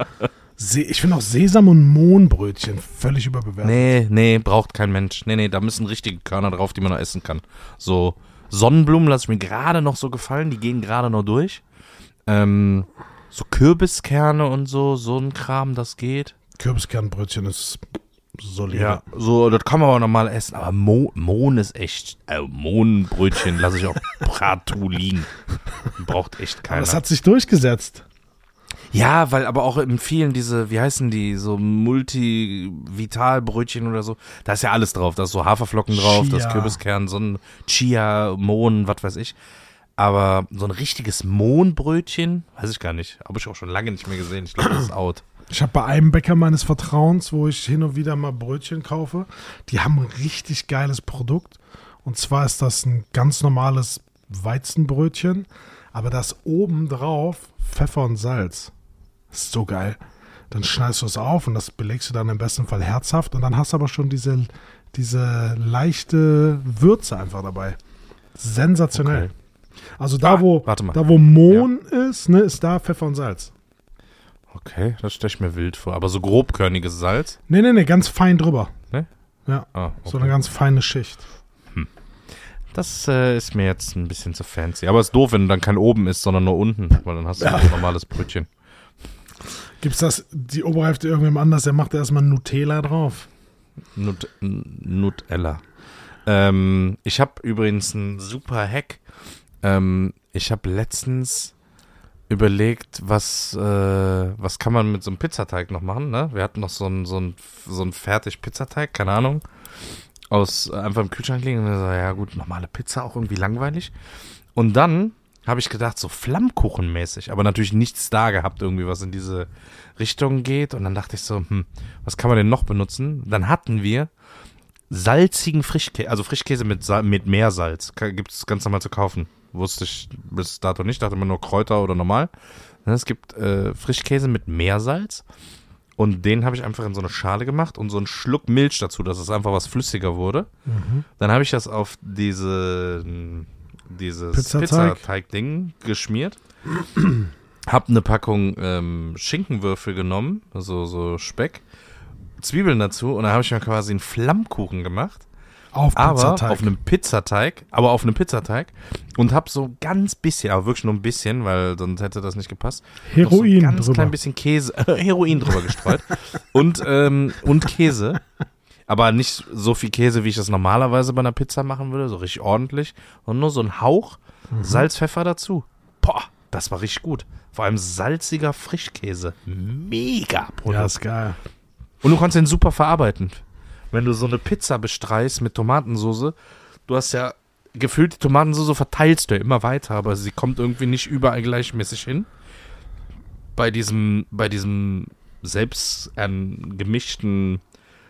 Speaker 1: Se ich finde auch Sesam- und Mohnbrötchen völlig überbewertet.
Speaker 2: Nee, nee, braucht kein Mensch. Nee, nee, da müssen richtige Körner drauf, die man noch essen kann. So Sonnenblumen lasse ich mir gerade noch so gefallen, die gehen gerade noch durch. Ähm, so Kürbiskerne und so, so ein Kram, das geht.
Speaker 1: Kürbiskernbrötchen ist solide.
Speaker 2: Ja, so, das kann man aber normal essen. Aber Mo Mohn ist echt, äh, Mohnbrötchen lasse ich auch partout liegen. Braucht echt
Speaker 1: Aber
Speaker 2: keiner.
Speaker 1: das hat sich durchgesetzt.
Speaker 2: Ja, weil aber auch in vielen diese, wie heißen die, so Multi-Vital-Brötchen oder so, da ist ja alles drauf. Da ist so Haferflocken drauf,
Speaker 1: Chia.
Speaker 2: Kürbiskern, so ein Chia, Mohn, was weiß ich. Aber so ein richtiges Mohnbrötchen, weiß ich gar nicht. Habe ich auch schon lange nicht mehr gesehen. Ich glaube, das ist out.
Speaker 1: Ich habe bei einem Bäcker meines Vertrauens, wo ich hin und wieder mal Brötchen kaufe, die haben ein richtig geiles Produkt. Und zwar ist das ein ganz normales Weizenbrötchen, aber da ist oben drauf Pfeffer und Salz. Das ist so geil. Dann schneidest du es auf und das belegst du dann im besten Fall herzhaft und dann hast du aber schon diese, diese leichte Würze einfach dabei. Sensationell.
Speaker 2: Okay.
Speaker 1: Also da,
Speaker 2: Ah,
Speaker 1: wo, da, wo Mohn ist, ne, ist da Pfeffer und Salz.
Speaker 2: Okay, das stelle ich mir wild vor. Aber so grobkörniges Salz?
Speaker 1: Nee, nee, nee, ganz fein drüber.
Speaker 2: Ne?
Speaker 1: Ja,
Speaker 2: Ah,
Speaker 1: so eine ganz feine Schicht.
Speaker 2: Das äh, ist mir jetzt ein bisschen zu fancy. Aber es ist doof, wenn dann kein oben ist, sondern nur unten, weil dann hast du ein normales Brötchen.
Speaker 1: Gibt's das, die Oberhälfte irgendwem anders, der macht erstmal Nutella drauf.
Speaker 2: Nut Nutella. Ähm, ich habe übrigens einen super Hack. Ähm, ich habe letztens überlegt, was, äh, was kann man mit so einem Pizzateig noch machen, ne? Wir hatten noch so einen so ein, so ein fertig Pizzateig, keine Ahnung, aus einfach im Kühlschrank liegen. Und so, ja gut, normale Pizza auch irgendwie langweilig. Und dann habe ich gedacht, so Flammkuchenmäßig, aber natürlich nichts da gehabt, irgendwie, was in diese Richtung geht. Und dann dachte ich so, hm, was kann man denn noch benutzen? Dann hatten wir salzigen Frischkäse, also Frischkäse mit, Sal mit Meersalz. Gibt es ganz normal zu kaufen. Wusste ich bis dato nicht, dachte immer nur Kräuter oder normal. Es gibt äh, Frischkäse mit Meersalz. Und den habe ich einfach in so eine Schale gemacht und so einen Schluck Milch dazu, dass es einfach was flüssiger wurde.
Speaker 1: Mhm.
Speaker 2: Dann habe ich das auf diese, dieses
Speaker 1: Pizzateig.
Speaker 2: Pizzateig-Ding geschmiert. hab eine Packung ähm, Schinkenwürfel genommen, also so Speck, Zwiebeln dazu und dann habe ich mir quasi einen Flammkuchen gemacht.
Speaker 1: Auf
Speaker 2: Aber
Speaker 1: Pizzateig.
Speaker 2: auf einem Pizzateig, aber auf einem Pizzateig und hab so ganz bisschen, aber wirklich nur ein bisschen, weil sonst hätte das nicht gepasst. so
Speaker 1: Heroin
Speaker 2: ein ganz
Speaker 1: drüber.
Speaker 2: klein bisschen Käse, Heroin drüber gestreut und ähm, und Käse, aber nicht so viel Käse, wie ich das normalerweise bei einer Pizza machen würde, so richtig ordentlich und nur so ein Hauch
Speaker 1: Mhm.
Speaker 2: Salz, Pfeffer dazu. Boah, das war richtig gut. Vor allem salziger Frischkäse, mega Produkt.
Speaker 1: Ja, ist geil.
Speaker 2: Und du kannst den super verarbeiten. Wenn du so eine Pizza bestreichst mit Tomatensoße, du hast ja gefühlt die Tomatensoße verteilst du ja immer weiter, aber sie kommt irgendwie nicht überall gleichmäßig hin. Bei diesem, bei diesem selbst ähm, gemischten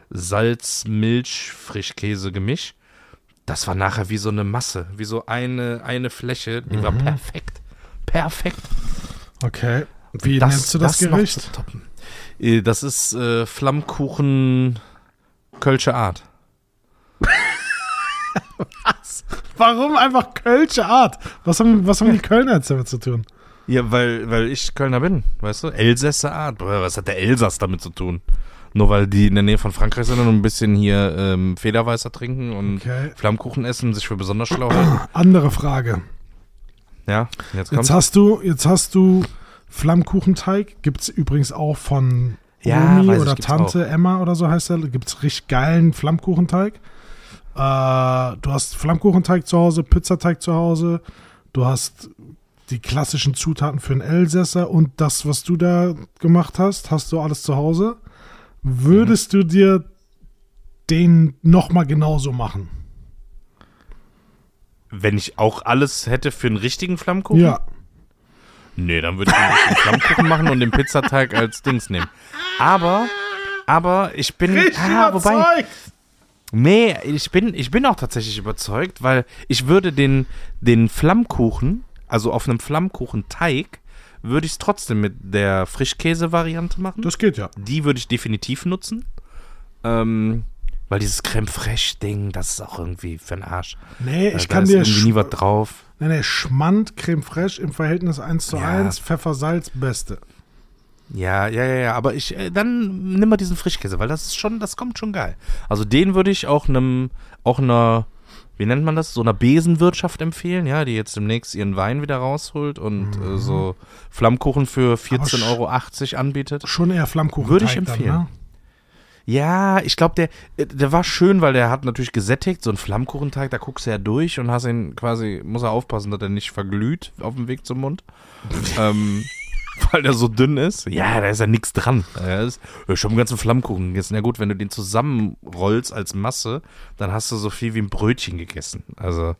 Speaker 2: Salz-Milch-Frischkäse-Gemisch, das war nachher wie so eine Masse, wie so eine, eine Fläche, die war perfekt. Perfekt.
Speaker 1: Okay. Wie nennst du das,
Speaker 2: noch
Speaker 1: Gericht?
Speaker 2: Äh, Das ist äh, Flammkuchen Kölsche Art.
Speaker 1: Warum einfach Kölsche Art? Was haben, was haben die Kölner jetzt damit zu tun?
Speaker 2: Ja, weil, weil ich Kölner bin, weißt du? Elsässer Art. Was hat der Elsass damit zu tun? Nur weil die in der Nähe von Frankreich sind und ein bisschen hier ähm, Federweißer trinken und
Speaker 1: Okay.
Speaker 2: Flammkuchen essen, sich für besonders schlau halten.
Speaker 1: Andere Frage.
Speaker 2: Ja, jetzt
Speaker 1: Jetzt
Speaker 2: kommt's.
Speaker 1: hast du, jetzt hast du Flammkuchenteig. Gibt es übrigens auch von
Speaker 2: Ja,
Speaker 1: Omi
Speaker 2: ich,
Speaker 1: oder
Speaker 2: gibt's
Speaker 1: Tante Emma oder so heißt der. Gibt es richtig geilen Flammkuchenteig. Äh, du hast Flammkuchenteig zu Hause, Pizzateig zu Hause. Du hast die klassischen Zutaten für einen Elsässer und das, was du da gemacht hast, hast du alles zu Hause. Würdest du dir den nochmal genauso machen?
Speaker 2: Wenn ich auch alles hätte für einen richtigen Flammkuchen?
Speaker 1: Ja.
Speaker 2: Nee, dann würde ich einen Flammkuchen machen und den Pizzateig als Dings nehmen. Aber, aber ich bin, ah, wobei, Nee, ich bin, ich bin auch tatsächlich überzeugt, weil ich würde den, den Flammkuchen, also auf einem Flammkuchenteig, würde ich es trotzdem mit der Frischkäse-Variante machen.
Speaker 1: Das geht ja.
Speaker 2: Die würde ich definitiv nutzen. Ähm, weil dieses Creme Fraiche-Ding, das ist auch irgendwie für den Arsch.
Speaker 1: Nee,
Speaker 2: Äh,
Speaker 1: ich
Speaker 2: da
Speaker 1: kann
Speaker 2: ist
Speaker 1: dir
Speaker 2: irgendwie nie was drauf.
Speaker 1: Nee, nee, Schmand, Creme Fraiche im Verhältnis 1 zu
Speaker 2: Ja.
Speaker 1: 1, Pfeffer, Salz, beste.
Speaker 2: Ja, ja, ja, ja, aber ich, äh, dann nimm mal diesen Frischkäse, weil das ist schon, das kommt schon geil. Also den würde ich auch einem, auch einer, wie nennt man das, so einer Besenwirtschaft empfehlen, ja, die jetzt demnächst ihren Wein wieder rausholt und äh, so Flammkuchen für 14,80 Euro anbietet.
Speaker 1: Schon eher Flammkuchen.
Speaker 2: Würde ich empfehlen. Ja, ich glaube, der, äh, der war schön, weil der hat natürlich gesättigt, so ein Flammkuchenteig, da guckst du ja durch und hast ihn quasi, muss er aufpassen, dass er nicht verglüht auf dem Weg zum Mund. ähm, weil der so dünn ist. Ja, da ist ja nichts dran. Ja, ist, ich habe einen ganzen Flammkuchen gegessen. Ja gut, wenn du den zusammenrollst als Masse, dann hast du so viel wie ein Brötchen gegessen. Also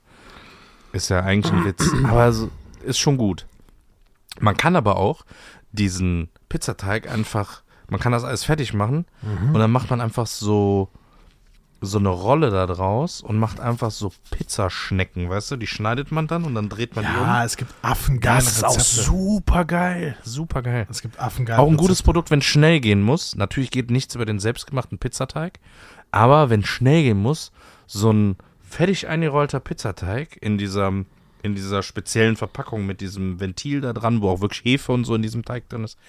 Speaker 2: ist ja eigentlich ein Witz. Aber so, ist schon gut. Man kann aber auch diesen Pizzateig einfach, man kann das alles fertig machen und dann macht man einfach so so eine Rolle da draus und macht einfach so Pizzaschnecken, weißt du? Die schneidet man dann und dann dreht man die
Speaker 1: Ja,
Speaker 2: um.
Speaker 1: es gibt affengeile
Speaker 2: Das ist auch super geil. Super geil.
Speaker 1: Es gibt affengeile
Speaker 2: Auch ein gutes
Speaker 1: Rezepte.
Speaker 2: Produkt, wenn es schnell gehen muss. Natürlich geht nichts über den selbstgemachten Pizzateig. Aber wenn schnell gehen muss, so ein fertig eingerollter Pizzateig in dieser, in dieser speziellen Verpackung mit diesem Ventil da dran, wo auch wirklich Hefe und so in diesem Teig drin ist,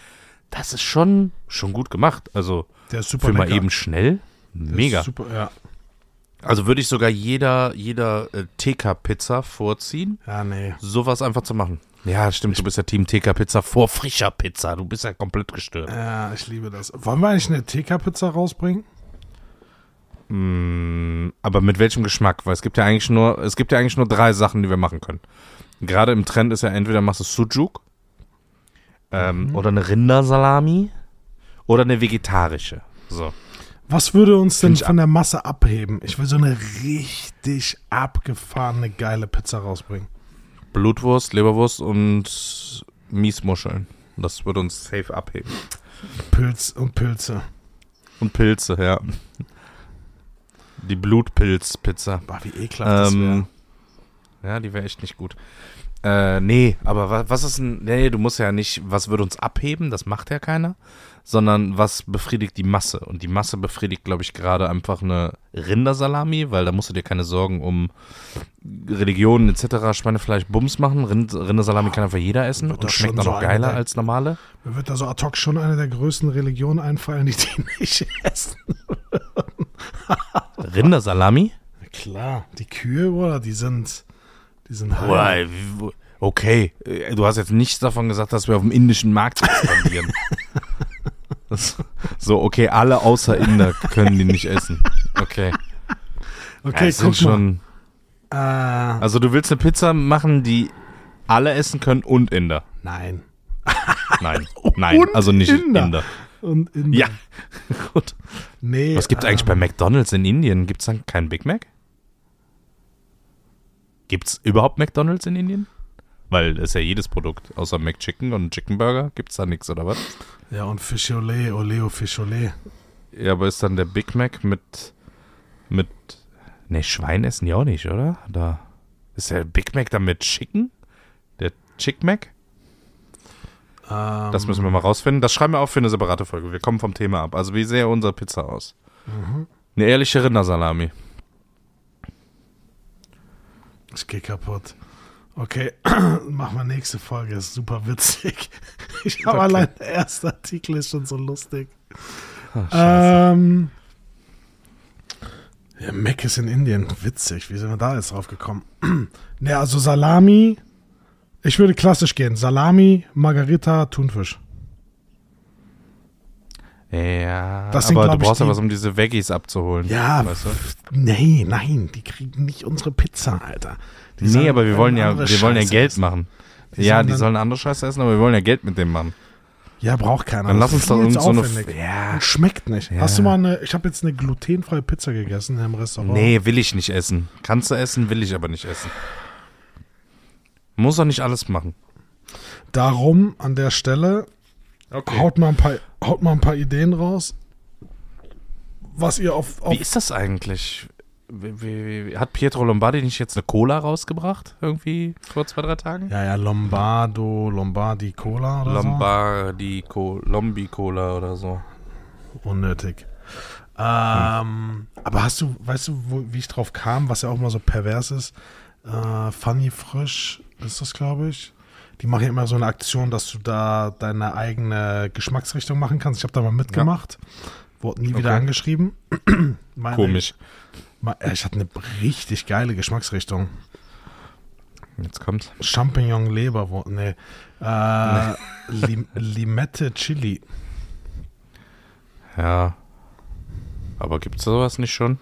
Speaker 2: das ist schon, schon gut gemacht. Also
Speaker 1: Der ist super
Speaker 2: für mal
Speaker 1: lecker.
Speaker 2: eben schnell, mega.
Speaker 1: Super, ja.
Speaker 2: Also würde ich sogar jeder, jeder äh, TK-Pizza vorziehen,
Speaker 1: Ja, nee.
Speaker 2: sowas einfach zu machen. Ja, stimmt, du bist ja Team TK-Pizza vor frischer Pizza. Du bist ja komplett gestört.
Speaker 1: Ja, ich liebe das. Wollen wir eigentlich eine TK-Pizza rausbringen?
Speaker 2: Mm, aber mit welchem Geschmack? Weil es gibt ja eigentlich nur, es gibt ja eigentlich nur drei Sachen, die wir machen können. Gerade im Trend ist ja entweder machst du Sujuk ähm, oder eine Rindersalami oder eine vegetarische. So.
Speaker 1: Was würde uns denn von der Masse abheben? Ich will so eine richtig abgefahrene, geile Pizza rausbringen.
Speaker 2: Blutwurst, Leberwurst und Miesmuscheln. Das würde uns safe abheben.
Speaker 1: Pilz und Pilze.
Speaker 2: Und Pilze, ja. Die Blutpilz-Pizza.
Speaker 1: Boah, wie ekelhaft das wäre.
Speaker 2: Ähm, ja, die wäre echt nicht gut. Äh, nee, aber wa was ist ein. Nee, du musst ja nicht, was würde uns abheben, das macht ja keiner, sondern was befriedigt die Masse. Und die Masse befriedigt, glaube ich, gerade einfach eine Rindersalami, weil da musst du dir keine Sorgen um Religionen etc., Schweinefleisch, Bums machen. Rind Rindersalami kann einfach jeder essen und schmeckt auch
Speaker 1: so
Speaker 2: noch geiler
Speaker 1: der-
Speaker 2: als normale.
Speaker 1: Mir wird da so ad hoc schon eine der größten Religionen einfallen, die die nicht essen.
Speaker 2: Rindersalami?
Speaker 1: Klar, die Kühe, oder? Die sind. Die sind
Speaker 2: Boah,
Speaker 1: heil.
Speaker 2: wie- Okay, äh, du hast jetzt nichts davon gesagt, dass wir auf dem indischen Markt expandieren. So, okay, alle außer Inder können die nicht essen. Okay.
Speaker 1: Okay,
Speaker 2: Ja,
Speaker 1: guck mal.
Speaker 2: schon.
Speaker 1: Äh,
Speaker 2: Also du willst eine Pizza machen, die alle essen können und Inder.
Speaker 1: nein.
Speaker 2: Nein, nein,
Speaker 1: Und
Speaker 2: also nicht
Speaker 1: Inder.
Speaker 2: Inder.
Speaker 1: Und in
Speaker 2: Ja, gut.
Speaker 1: Nee.
Speaker 2: Was gibt es
Speaker 1: ähm,
Speaker 2: eigentlich bei McDonald's in Indien? Gibt es dann keinen Big Mac? Gibt es überhaupt McDonald's in Indien? Weil das ist ja jedes Produkt. Außer McChicken und Chicken Burger gibt es da nichts, oder was?
Speaker 1: Ja, und Fischolé, Oleo Fischolé.
Speaker 2: Ja, aber ist dann der Big Mac mit. mit. Ne, Schwein essen die auch nicht, oder? Da. Ist der Big Mac dann mit Chicken? Der Chick Mac?
Speaker 1: Ähm,
Speaker 2: Das müssen wir mal rausfinden. Das schreiben wir auf für eine separate Folge. Wir kommen vom Thema ab. Also, wie sähe unsere Pizza aus? Eine ehrliche Rindersalami.
Speaker 1: Ich geh kaputt. Okay, machen wir nächste Folge. Ist super witzig. Ich habe
Speaker 2: Okay.
Speaker 1: allein der erste Artikel ist schon so lustig.
Speaker 2: Scheiße.
Speaker 1: Ähm, ja, Mac ist in Indien. Witzig. Wie sind wir da jetzt drauf gekommen? ne, also Salami. Ich würde klassisch gehen. Salami, Margarita, Thunfisch.
Speaker 2: Ja,
Speaker 1: das sind,
Speaker 2: aber du brauchst ja was, um diese Veggies abzuholen.
Speaker 1: Ja,
Speaker 2: weißt du?
Speaker 1: nee, nein, die kriegen nicht unsere Pizza, Alter. Die
Speaker 2: Nee, aber wir wollen ja, wir wollen ja Geld
Speaker 1: essen.
Speaker 2: machen.
Speaker 1: Die
Speaker 2: ja, die sollen andere Scheiße essen, aber wir wollen ja Geld mit dem machen.
Speaker 1: Ja, braucht keiner.
Speaker 2: Dann lass uns doch
Speaker 1: zu
Speaker 2: so eine.
Speaker 1: aufwendig.
Speaker 2: Ja.
Speaker 1: Und schmeckt nicht.
Speaker 2: Ja.
Speaker 1: Hast du mal eine, ich habe jetzt eine glutenfreie Pizza gegessen im Restaurant.
Speaker 2: Nee, will ich nicht essen. Kannst du essen, will ich aber nicht essen. Muss doch nicht alles machen.
Speaker 1: Darum an der Stelle haut mal ein paar, haut mal ein paar Ideen raus, was ihr auf, auf
Speaker 2: Wie ist das eigentlich? Wie, wie, wie, hat Pietro Lombardi nicht jetzt eine Cola rausgebracht? Irgendwie vor zwei, drei Tagen?
Speaker 1: ja, ja, Lombardo, Lombardi Cola oder
Speaker 2: Lombardi, Co Lombi Cola oder so.
Speaker 1: so. Unnötig. Ähm, aber hast du, weißt du, wo, wie ich drauf kam, was ja auch mal so pervers ist? Äh, Funny Frisch ist das, glaube ich. Die machen ja immer so eine Aktion, dass du da deine eigene Geschmacksrichtung machen kannst. Ich habe da mal mitgemacht. Wurde nie wieder
Speaker 2: Okay.
Speaker 1: angeschrieben. Meine-
Speaker 2: Komisch.
Speaker 1: Äh, Ich hatte eine richtig geile Geschmacksrichtung.
Speaker 2: Jetzt kommt.
Speaker 1: Champignon Leber, wo, nee. Äh, Lim Limette Chili.
Speaker 2: Ja. Aber gibt's sowas nicht schon?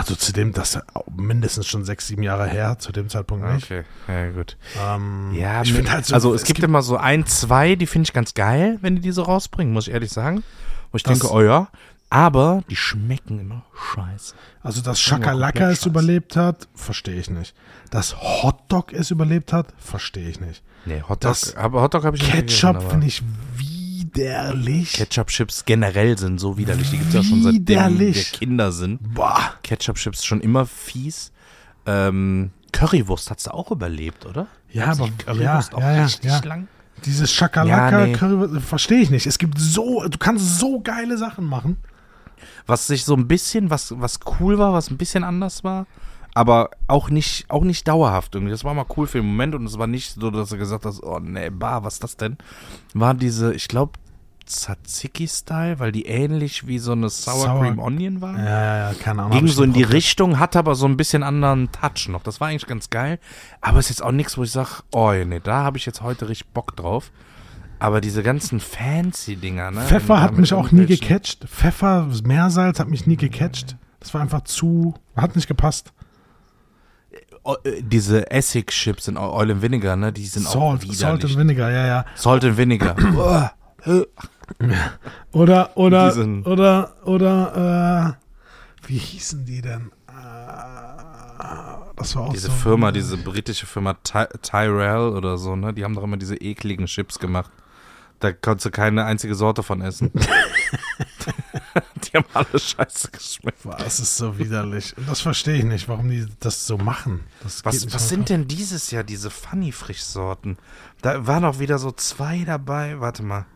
Speaker 1: Also zu dem, das ist mindestens schon sechs, sieben Jahre her, zu dem Zeitpunkt nicht.
Speaker 2: Okay, ja gut.
Speaker 1: Ähm,
Speaker 2: Ja,
Speaker 1: ich finde halt so,
Speaker 2: also es, gibt, immer so ein, zwei, die finde ich ganz geil, wenn die die so rausbringen, muss ich ehrlich sagen. Wo ich
Speaker 1: Das-
Speaker 2: denke, oh ja, aber die schmecken immer scheiße.
Speaker 1: also dass
Speaker 2: Ja,
Speaker 1: Chakalaka
Speaker 2: komplett
Speaker 1: es überlebt hat, verstehe ich nicht. Dass Hotdog es überlebt hat, verstehe ich nicht.
Speaker 2: Nee, Hotdog,
Speaker 1: Das
Speaker 2: aber Hotdog habe ich nicht
Speaker 1: Ketchup finde ich widerlich.
Speaker 2: Ketchup-Chips generell sind so widerlich. Die gibt es ja schon seitdem wir. Kinder sind.
Speaker 1: Boah.
Speaker 2: Ketchup-Chips schon immer fies. Ähm, Currywurst hat's da auch überlebt, oder?
Speaker 1: Ja,
Speaker 2: Gab's
Speaker 1: aber
Speaker 2: nicht Currywurst
Speaker 1: ja,
Speaker 2: auch
Speaker 1: ja, ja,
Speaker 2: richtig
Speaker 1: ja.
Speaker 2: lang.
Speaker 1: Dieses Chakalaka,
Speaker 2: Ja, nee.
Speaker 1: Curry, verstehe ich nicht. Es gibt so, du kannst so geile Sachen machen.
Speaker 2: Was sich so ein bisschen, was, was cool war, was ein bisschen anders war, aber auch nicht, auch nicht dauerhaft irgendwie. Das war mal cool für den Moment und es war nicht so, dass du gesagt hast, oh nee, bah, was ist das denn? War diese, ich glaube, Tzatziki-Style, weil die ähnlich wie so eine Sour,
Speaker 1: Sour-
Speaker 2: Cream Onion waren.
Speaker 1: Ja, ja, ja, keine Ahnung.
Speaker 2: Ging so in die
Speaker 1: probiert.
Speaker 2: Richtung, hat aber so ein bisschen anderen Touch noch. Das war eigentlich ganz geil. Aber ist jetzt auch nichts, wo ich sage, oh nee, da habe ich jetzt heute richtig Bock drauf. Aber diese ganzen Fancy-Dinger, ne?
Speaker 1: Pfeffer hat mich auch nie gecatcht. Pfeffer, Meersalz hat mich nie gecatcht. Das war einfach zu, hat nicht gepasst.
Speaker 2: Äh, diese Essig-Chips in Oil and Vinegar, ne? Die sind auch
Speaker 1: Salt,
Speaker 2: widerlich.
Speaker 1: Salt and Vinegar, ja, ja.
Speaker 2: Salt and Vinegar.
Speaker 1: Oder, oder,
Speaker 2: sind-
Speaker 1: oder, oder, äh, wie hießen die denn? Äh, das war auch
Speaker 2: diese
Speaker 1: so.
Speaker 2: Firma, diese britische Firma Ty Tyrell oder so, ne? Die haben doch immer diese ekligen Chips gemacht. Da konntest du keine einzige Sorte von essen. die haben alle scheiße geschmeckt.
Speaker 1: Das ist so widerlich. Das verstehe ich nicht, warum die das so machen. Das
Speaker 2: Was, was sind denn dieses Jahr diese Funny-Frisch-Sorten? Da waren auch wieder so zwei dabei. Warte mal.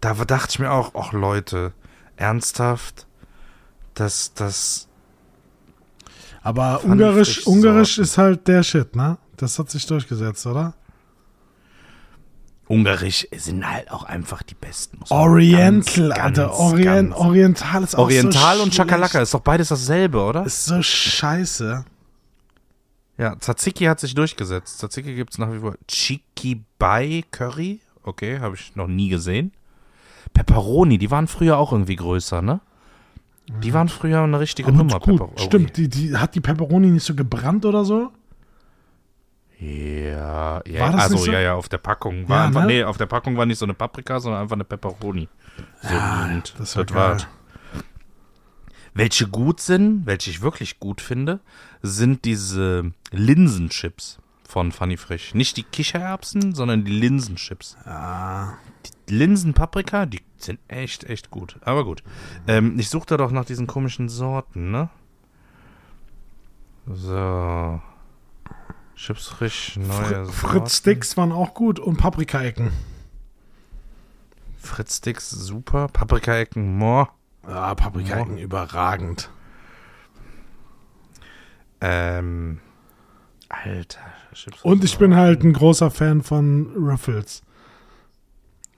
Speaker 2: Da dachte ich mir auch, ach Leute, ernsthaft? Das, das,
Speaker 1: Aber Ungarisch, Ungarisch ist halt der Shit, ne? Das hat sich durchgesetzt, oder?
Speaker 2: Ungarisch sind halt auch einfach die besten.
Speaker 1: Oriental,
Speaker 2: ganz,
Speaker 1: Alter.
Speaker 2: ganz,
Speaker 1: Orient,
Speaker 2: ganz-
Speaker 1: Oriental ist auch
Speaker 2: Oriental
Speaker 1: so
Speaker 2: und Chakalaka ist doch beides dasselbe, oder?
Speaker 1: Ist so scheiße.
Speaker 2: Ja, Tzatziki hat sich durchgesetzt. Tzatziki gibt es nach wie vor. Chikibai Curry, okay, habe ich noch nie gesehen. Pepperoni, die waren früher auch irgendwie größer, ne? Die waren früher eine richtige
Speaker 1: Aber
Speaker 2: Nummer,
Speaker 1: gut,
Speaker 2: Pepperoni.
Speaker 1: stimmt. Die, die, hat die Pepperoni nicht so gebrannt oder so?
Speaker 2: Ja, ja,
Speaker 1: War das
Speaker 2: also
Speaker 1: so?
Speaker 2: ja, ja, auf der Packung. War
Speaker 1: Ja,
Speaker 2: einfach,
Speaker 1: ne?
Speaker 2: Nee, auf der Packung war nicht so eine Paprika, sondern einfach eine Pepperoni. So liegend.
Speaker 1: das war
Speaker 2: war's.
Speaker 1: geil.
Speaker 2: Welche gut sind, welche ich wirklich gut finde, sind diese Linsenchips von Funny Frisch. Nicht die Kichererbsen, sondern die Linsenchips.
Speaker 1: Ah,
Speaker 2: Die Linsenpaprika, die sind echt, echt gut. Aber gut. Ähm, ich suche da doch nach diesen komischen Sorten, ne? So. Chips frisch, neue
Speaker 1: Fr Fritz Sticks waren auch gut und Paprikaecken.
Speaker 2: Fritz Sticks, super. Paprikaecken, more.
Speaker 1: Ja, Paprikaecken überragend.
Speaker 2: Ähm. Alter. Chips
Speaker 1: Und ich bin halt ein großer Fan von Ruffles.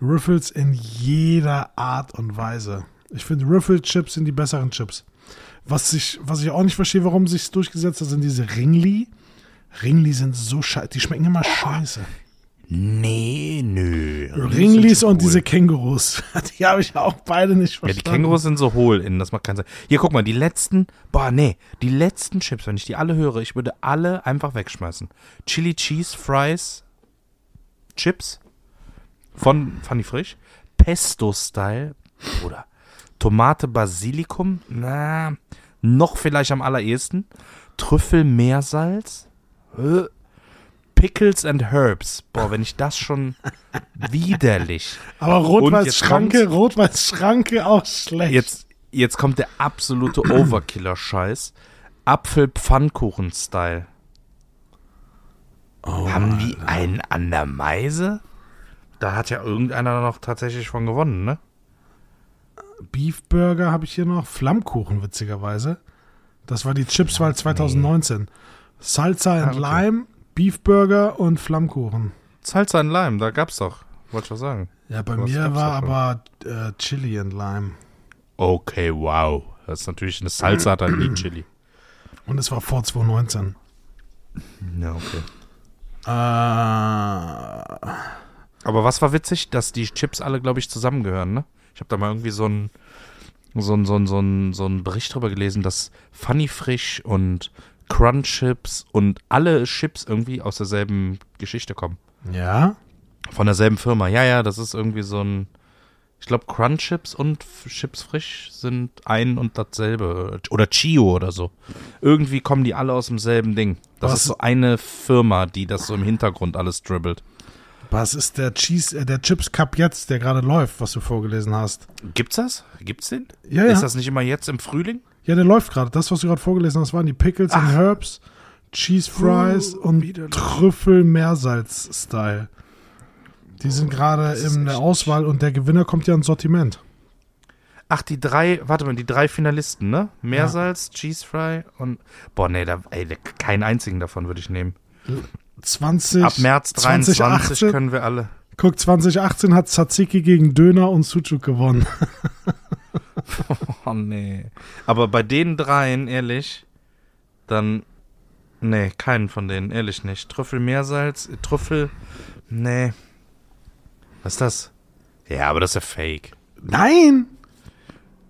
Speaker 1: Ruffles in jeder Art und Weise. Ich finde, Ruffle-Chips sind die besseren Chips. Was ich, was ich auch nicht verstehe, warum sich durchgesetzt hat, sind diese Ringli. Ringli sind so scheiße. Die schmecken immer scheiße.
Speaker 2: Nee, nö.
Speaker 1: Ringlis
Speaker 2: sind
Speaker 1: und
Speaker 2: cool.
Speaker 1: diese Kängurus. Die habe ich auch beide nicht
Speaker 2: Ja,
Speaker 1: verstanden.
Speaker 2: die Kängurus sind so hohl innen, das macht keinen Sinn. Hier, guck mal, die letzten, boah, nee, die letzten Chips, wenn ich die alle höre, ich würde alle einfach wegschmeißen. Chili Cheese Fries Chips von Funny Frisch, Pesto-Style, oder Tomate Basilikum, na, noch vielleicht am allerersten, Trüffel Meersalz, Pickles and Herbs. Boah, wenn ich das schon widerlich.
Speaker 1: Aber Rot-Weiß-Schranke, Rot-Weiß-Schranke auch schlecht.
Speaker 2: Jetzt, jetzt kommt der absolute Overkiller-Scheiß. Apfel-Pfannkuchen-Style.
Speaker 1: Oh,
Speaker 2: Haben die einen an der Meise? Da hat ja irgendeiner noch tatsächlich von gewonnen, ne?
Speaker 1: Beef Burger habe ich hier noch. Flammkuchen, witzigerweise. Das war die Chipswahl 2019. Salsa and
Speaker 2: Ah, okay.
Speaker 1: Lime, Beef Burger und Flammkuchen.
Speaker 2: Salsa and Lime, da gab's doch. Wollte ich was sagen.
Speaker 1: Ja, bei
Speaker 2: Was
Speaker 1: mir war aber äh, Chili and Lime.
Speaker 2: Okay, wow. Das ist natürlich eine Salsa, hat dann nie Chili.
Speaker 1: Und es war vor 2019.
Speaker 2: Ja, okay.
Speaker 1: Äh,
Speaker 2: Aber was war witzig, dass die Chips alle, glaube ich, zusammengehören, ne? Ich habe da mal irgendwie so ein so ein, so ein, so ein, so ein Bericht drüber gelesen, dass Funny Frisch und Crunch Chips und alle Chips irgendwie aus derselben Geschichte kommen.
Speaker 1: ja,
Speaker 2: Von derselben Firma. Ja, ja, das ist irgendwie so ein. Ich glaube, Crunch Chips und Chips Frisch sind ein und dasselbe. Oder Chio oder so. Irgendwie kommen die alle aus demselben Ding. Das
Speaker 1: Was-
Speaker 2: ist so eine Firma, die das so im Hintergrund alles dribbelt.
Speaker 1: was ist der Cheese, äh, der Chips Cup jetzt, der gerade läuft, was du vorgelesen hast?
Speaker 2: Gibt's das? Gibt's den?
Speaker 1: Ja, ja.
Speaker 2: Ist das nicht immer jetzt im Frühling?
Speaker 1: Ja, der läuft gerade. Das, was du gerade vorgelesen hast, waren die Pickles and Herbs, Cheese Fries
Speaker 2: Oh,
Speaker 1: und
Speaker 2: widerlich.
Speaker 1: Trüffel Meersalz-Style. Die sind gerade
Speaker 2: das ist
Speaker 1: in der Auswahl und der Gewinner kommt ja ins Sortiment.
Speaker 2: Ach, die drei, warte mal, die drei Finalisten, ne? Meersalz, Cheese Fry und. Boah, nee, da, ey, keinen einzigen davon würde ich nehmen.
Speaker 1: 20,
Speaker 2: Ab März 23
Speaker 1: 2018,
Speaker 2: können wir alle.
Speaker 1: Guck, 2018 hat Tzatziki gegen Döner und Sucuk gewonnen.
Speaker 2: Oh nee. Aber bei den dreien, ehrlich, dann. Nee, keinen von denen, ehrlich nicht. Trüffel Meersalz, Trüffel. Nee. Was ist das? Ja, aber das ist ja fake.
Speaker 1: Nein!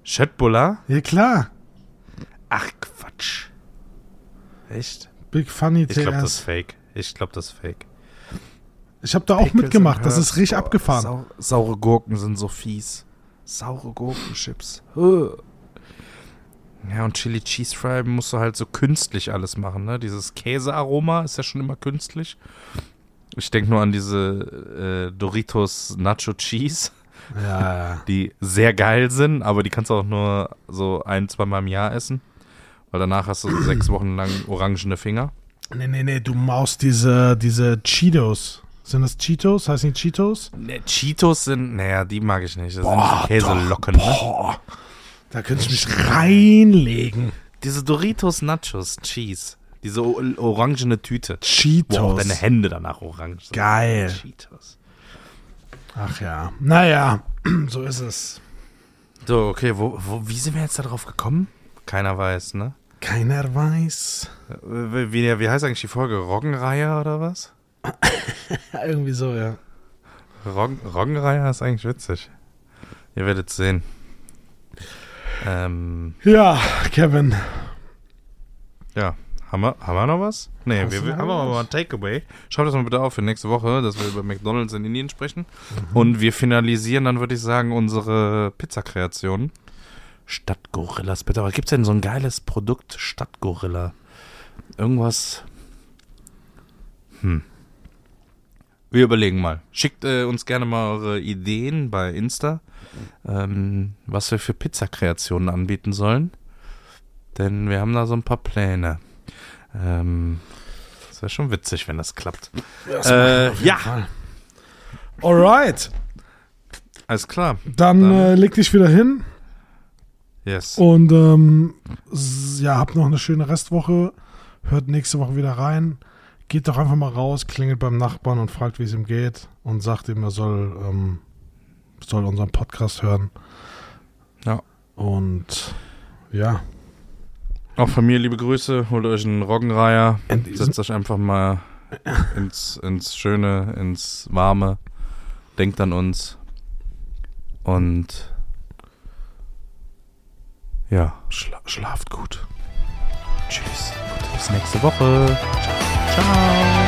Speaker 2: Schöttbuller?
Speaker 1: Ja, klar.
Speaker 2: Ach, Quatsch. Echt?
Speaker 1: Big Funny
Speaker 2: Ich glaube, das ist
Speaker 1: TS.
Speaker 2: fake. Ich glaube, das ist fake.
Speaker 1: Ich habe da auch
Speaker 2: Pickles
Speaker 1: mitgemacht. Das ist richtig
Speaker 2: Boah,
Speaker 1: abgefahren.
Speaker 2: Sau saure Gurken sind so fies. Saure Gurkenchips. Ja, und Chili Cheese Fry musst du halt so künstlich alles machen, ne? Dieses Käsearoma ist ja schon immer künstlich. Ich denke nur an diese äh, Doritos Nacho Cheese,
Speaker 1: Ja,
Speaker 2: die sehr geil sind, aber die kannst du auch nur so ein, zweimal im Jahr essen. Weil danach hast du sechs Wochen lang orangene Finger.
Speaker 1: Nee, nee, nee, du maust diese, diese Cheetos. Sind das Cheetos? Heißen die Cheetos?
Speaker 2: Ne, Cheetos sind, naja, die mag ich nicht. Das
Speaker 1: Boah,
Speaker 2: sind Käselocken. Ne?
Speaker 1: Boah. Da könnte ich mich reinlegen.
Speaker 2: Diese Doritos Nachos Cheese. Diese orangene Tüte. Wo auch
Speaker 1: Cheetos.
Speaker 2: deine Hände danach orange sind.
Speaker 1: Geil.
Speaker 2: Cheetos.
Speaker 1: Ach ja. Naja, so ist es.
Speaker 2: So, okay, wo, wo, wie sind wir jetzt da drauf gekommen? Keiner weiß, ne?
Speaker 1: Keiner weiß.
Speaker 2: Äh, Wie, wie heißt eigentlich die Folge? Roggenreiher oder was?
Speaker 1: Irgendwie so, ja.
Speaker 2: Roggen, Roggenreiher ist eigentlich witzig. Ihr werdet sehen. Ähm,
Speaker 1: Ja, Kevin.
Speaker 2: ja. Haben wir, haben wir noch was? Nee,
Speaker 1: Hast
Speaker 2: wir, wir haben aber
Speaker 1: was?
Speaker 2: mal ein Takeaway. Schreibt das mal bitte auf für nächste Woche, dass wir über McDonalds in Indien sprechen.
Speaker 1: Mhm.
Speaker 2: Und wir finalisieren dann, würde ich sagen, unsere Pizzakreation. Stadtgorillas, bitte. Aber gibt es denn so ein geiles Produkt, Stadtgorilla? Irgendwas. Hm. Wir überlegen mal. Schickt äh, uns gerne mal eure Ideen bei Insta, ähm, was wir für Pizzakreationen anbieten sollen. Denn wir haben da so ein paar Pläne. Ähm, das wäre schon witzig, wenn das klappt.
Speaker 1: Das
Speaker 2: Äh, ja.
Speaker 1: Fall. Alright.
Speaker 2: Alles klar.
Speaker 1: Dann,
Speaker 2: Dann-
Speaker 1: äh, leg dich wieder hin
Speaker 2: Yes.
Speaker 1: und ähm, ja, habt noch eine schöne Restwoche. Hört nächste Woche wieder rein. Geht doch einfach mal raus, klingelt beim Nachbarn und fragt, wie es ihm geht und sagt ihm, er soll, ähm, soll unseren Podcast hören.
Speaker 2: Ja.
Speaker 1: Und ja,
Speaker 2: Auch von mir liebe Grüße. Holt euch einen Roggenreiher.
Speaker 1: in diesem,
Speaker 2: Setzt euch einfach mal ins, ins Schöne, ins Warme. Denkt an uns. Und ja,
Speaker 1: schla schlaft gut.
Speaker 2: tschüss. Bis nächste Woche. Ciao.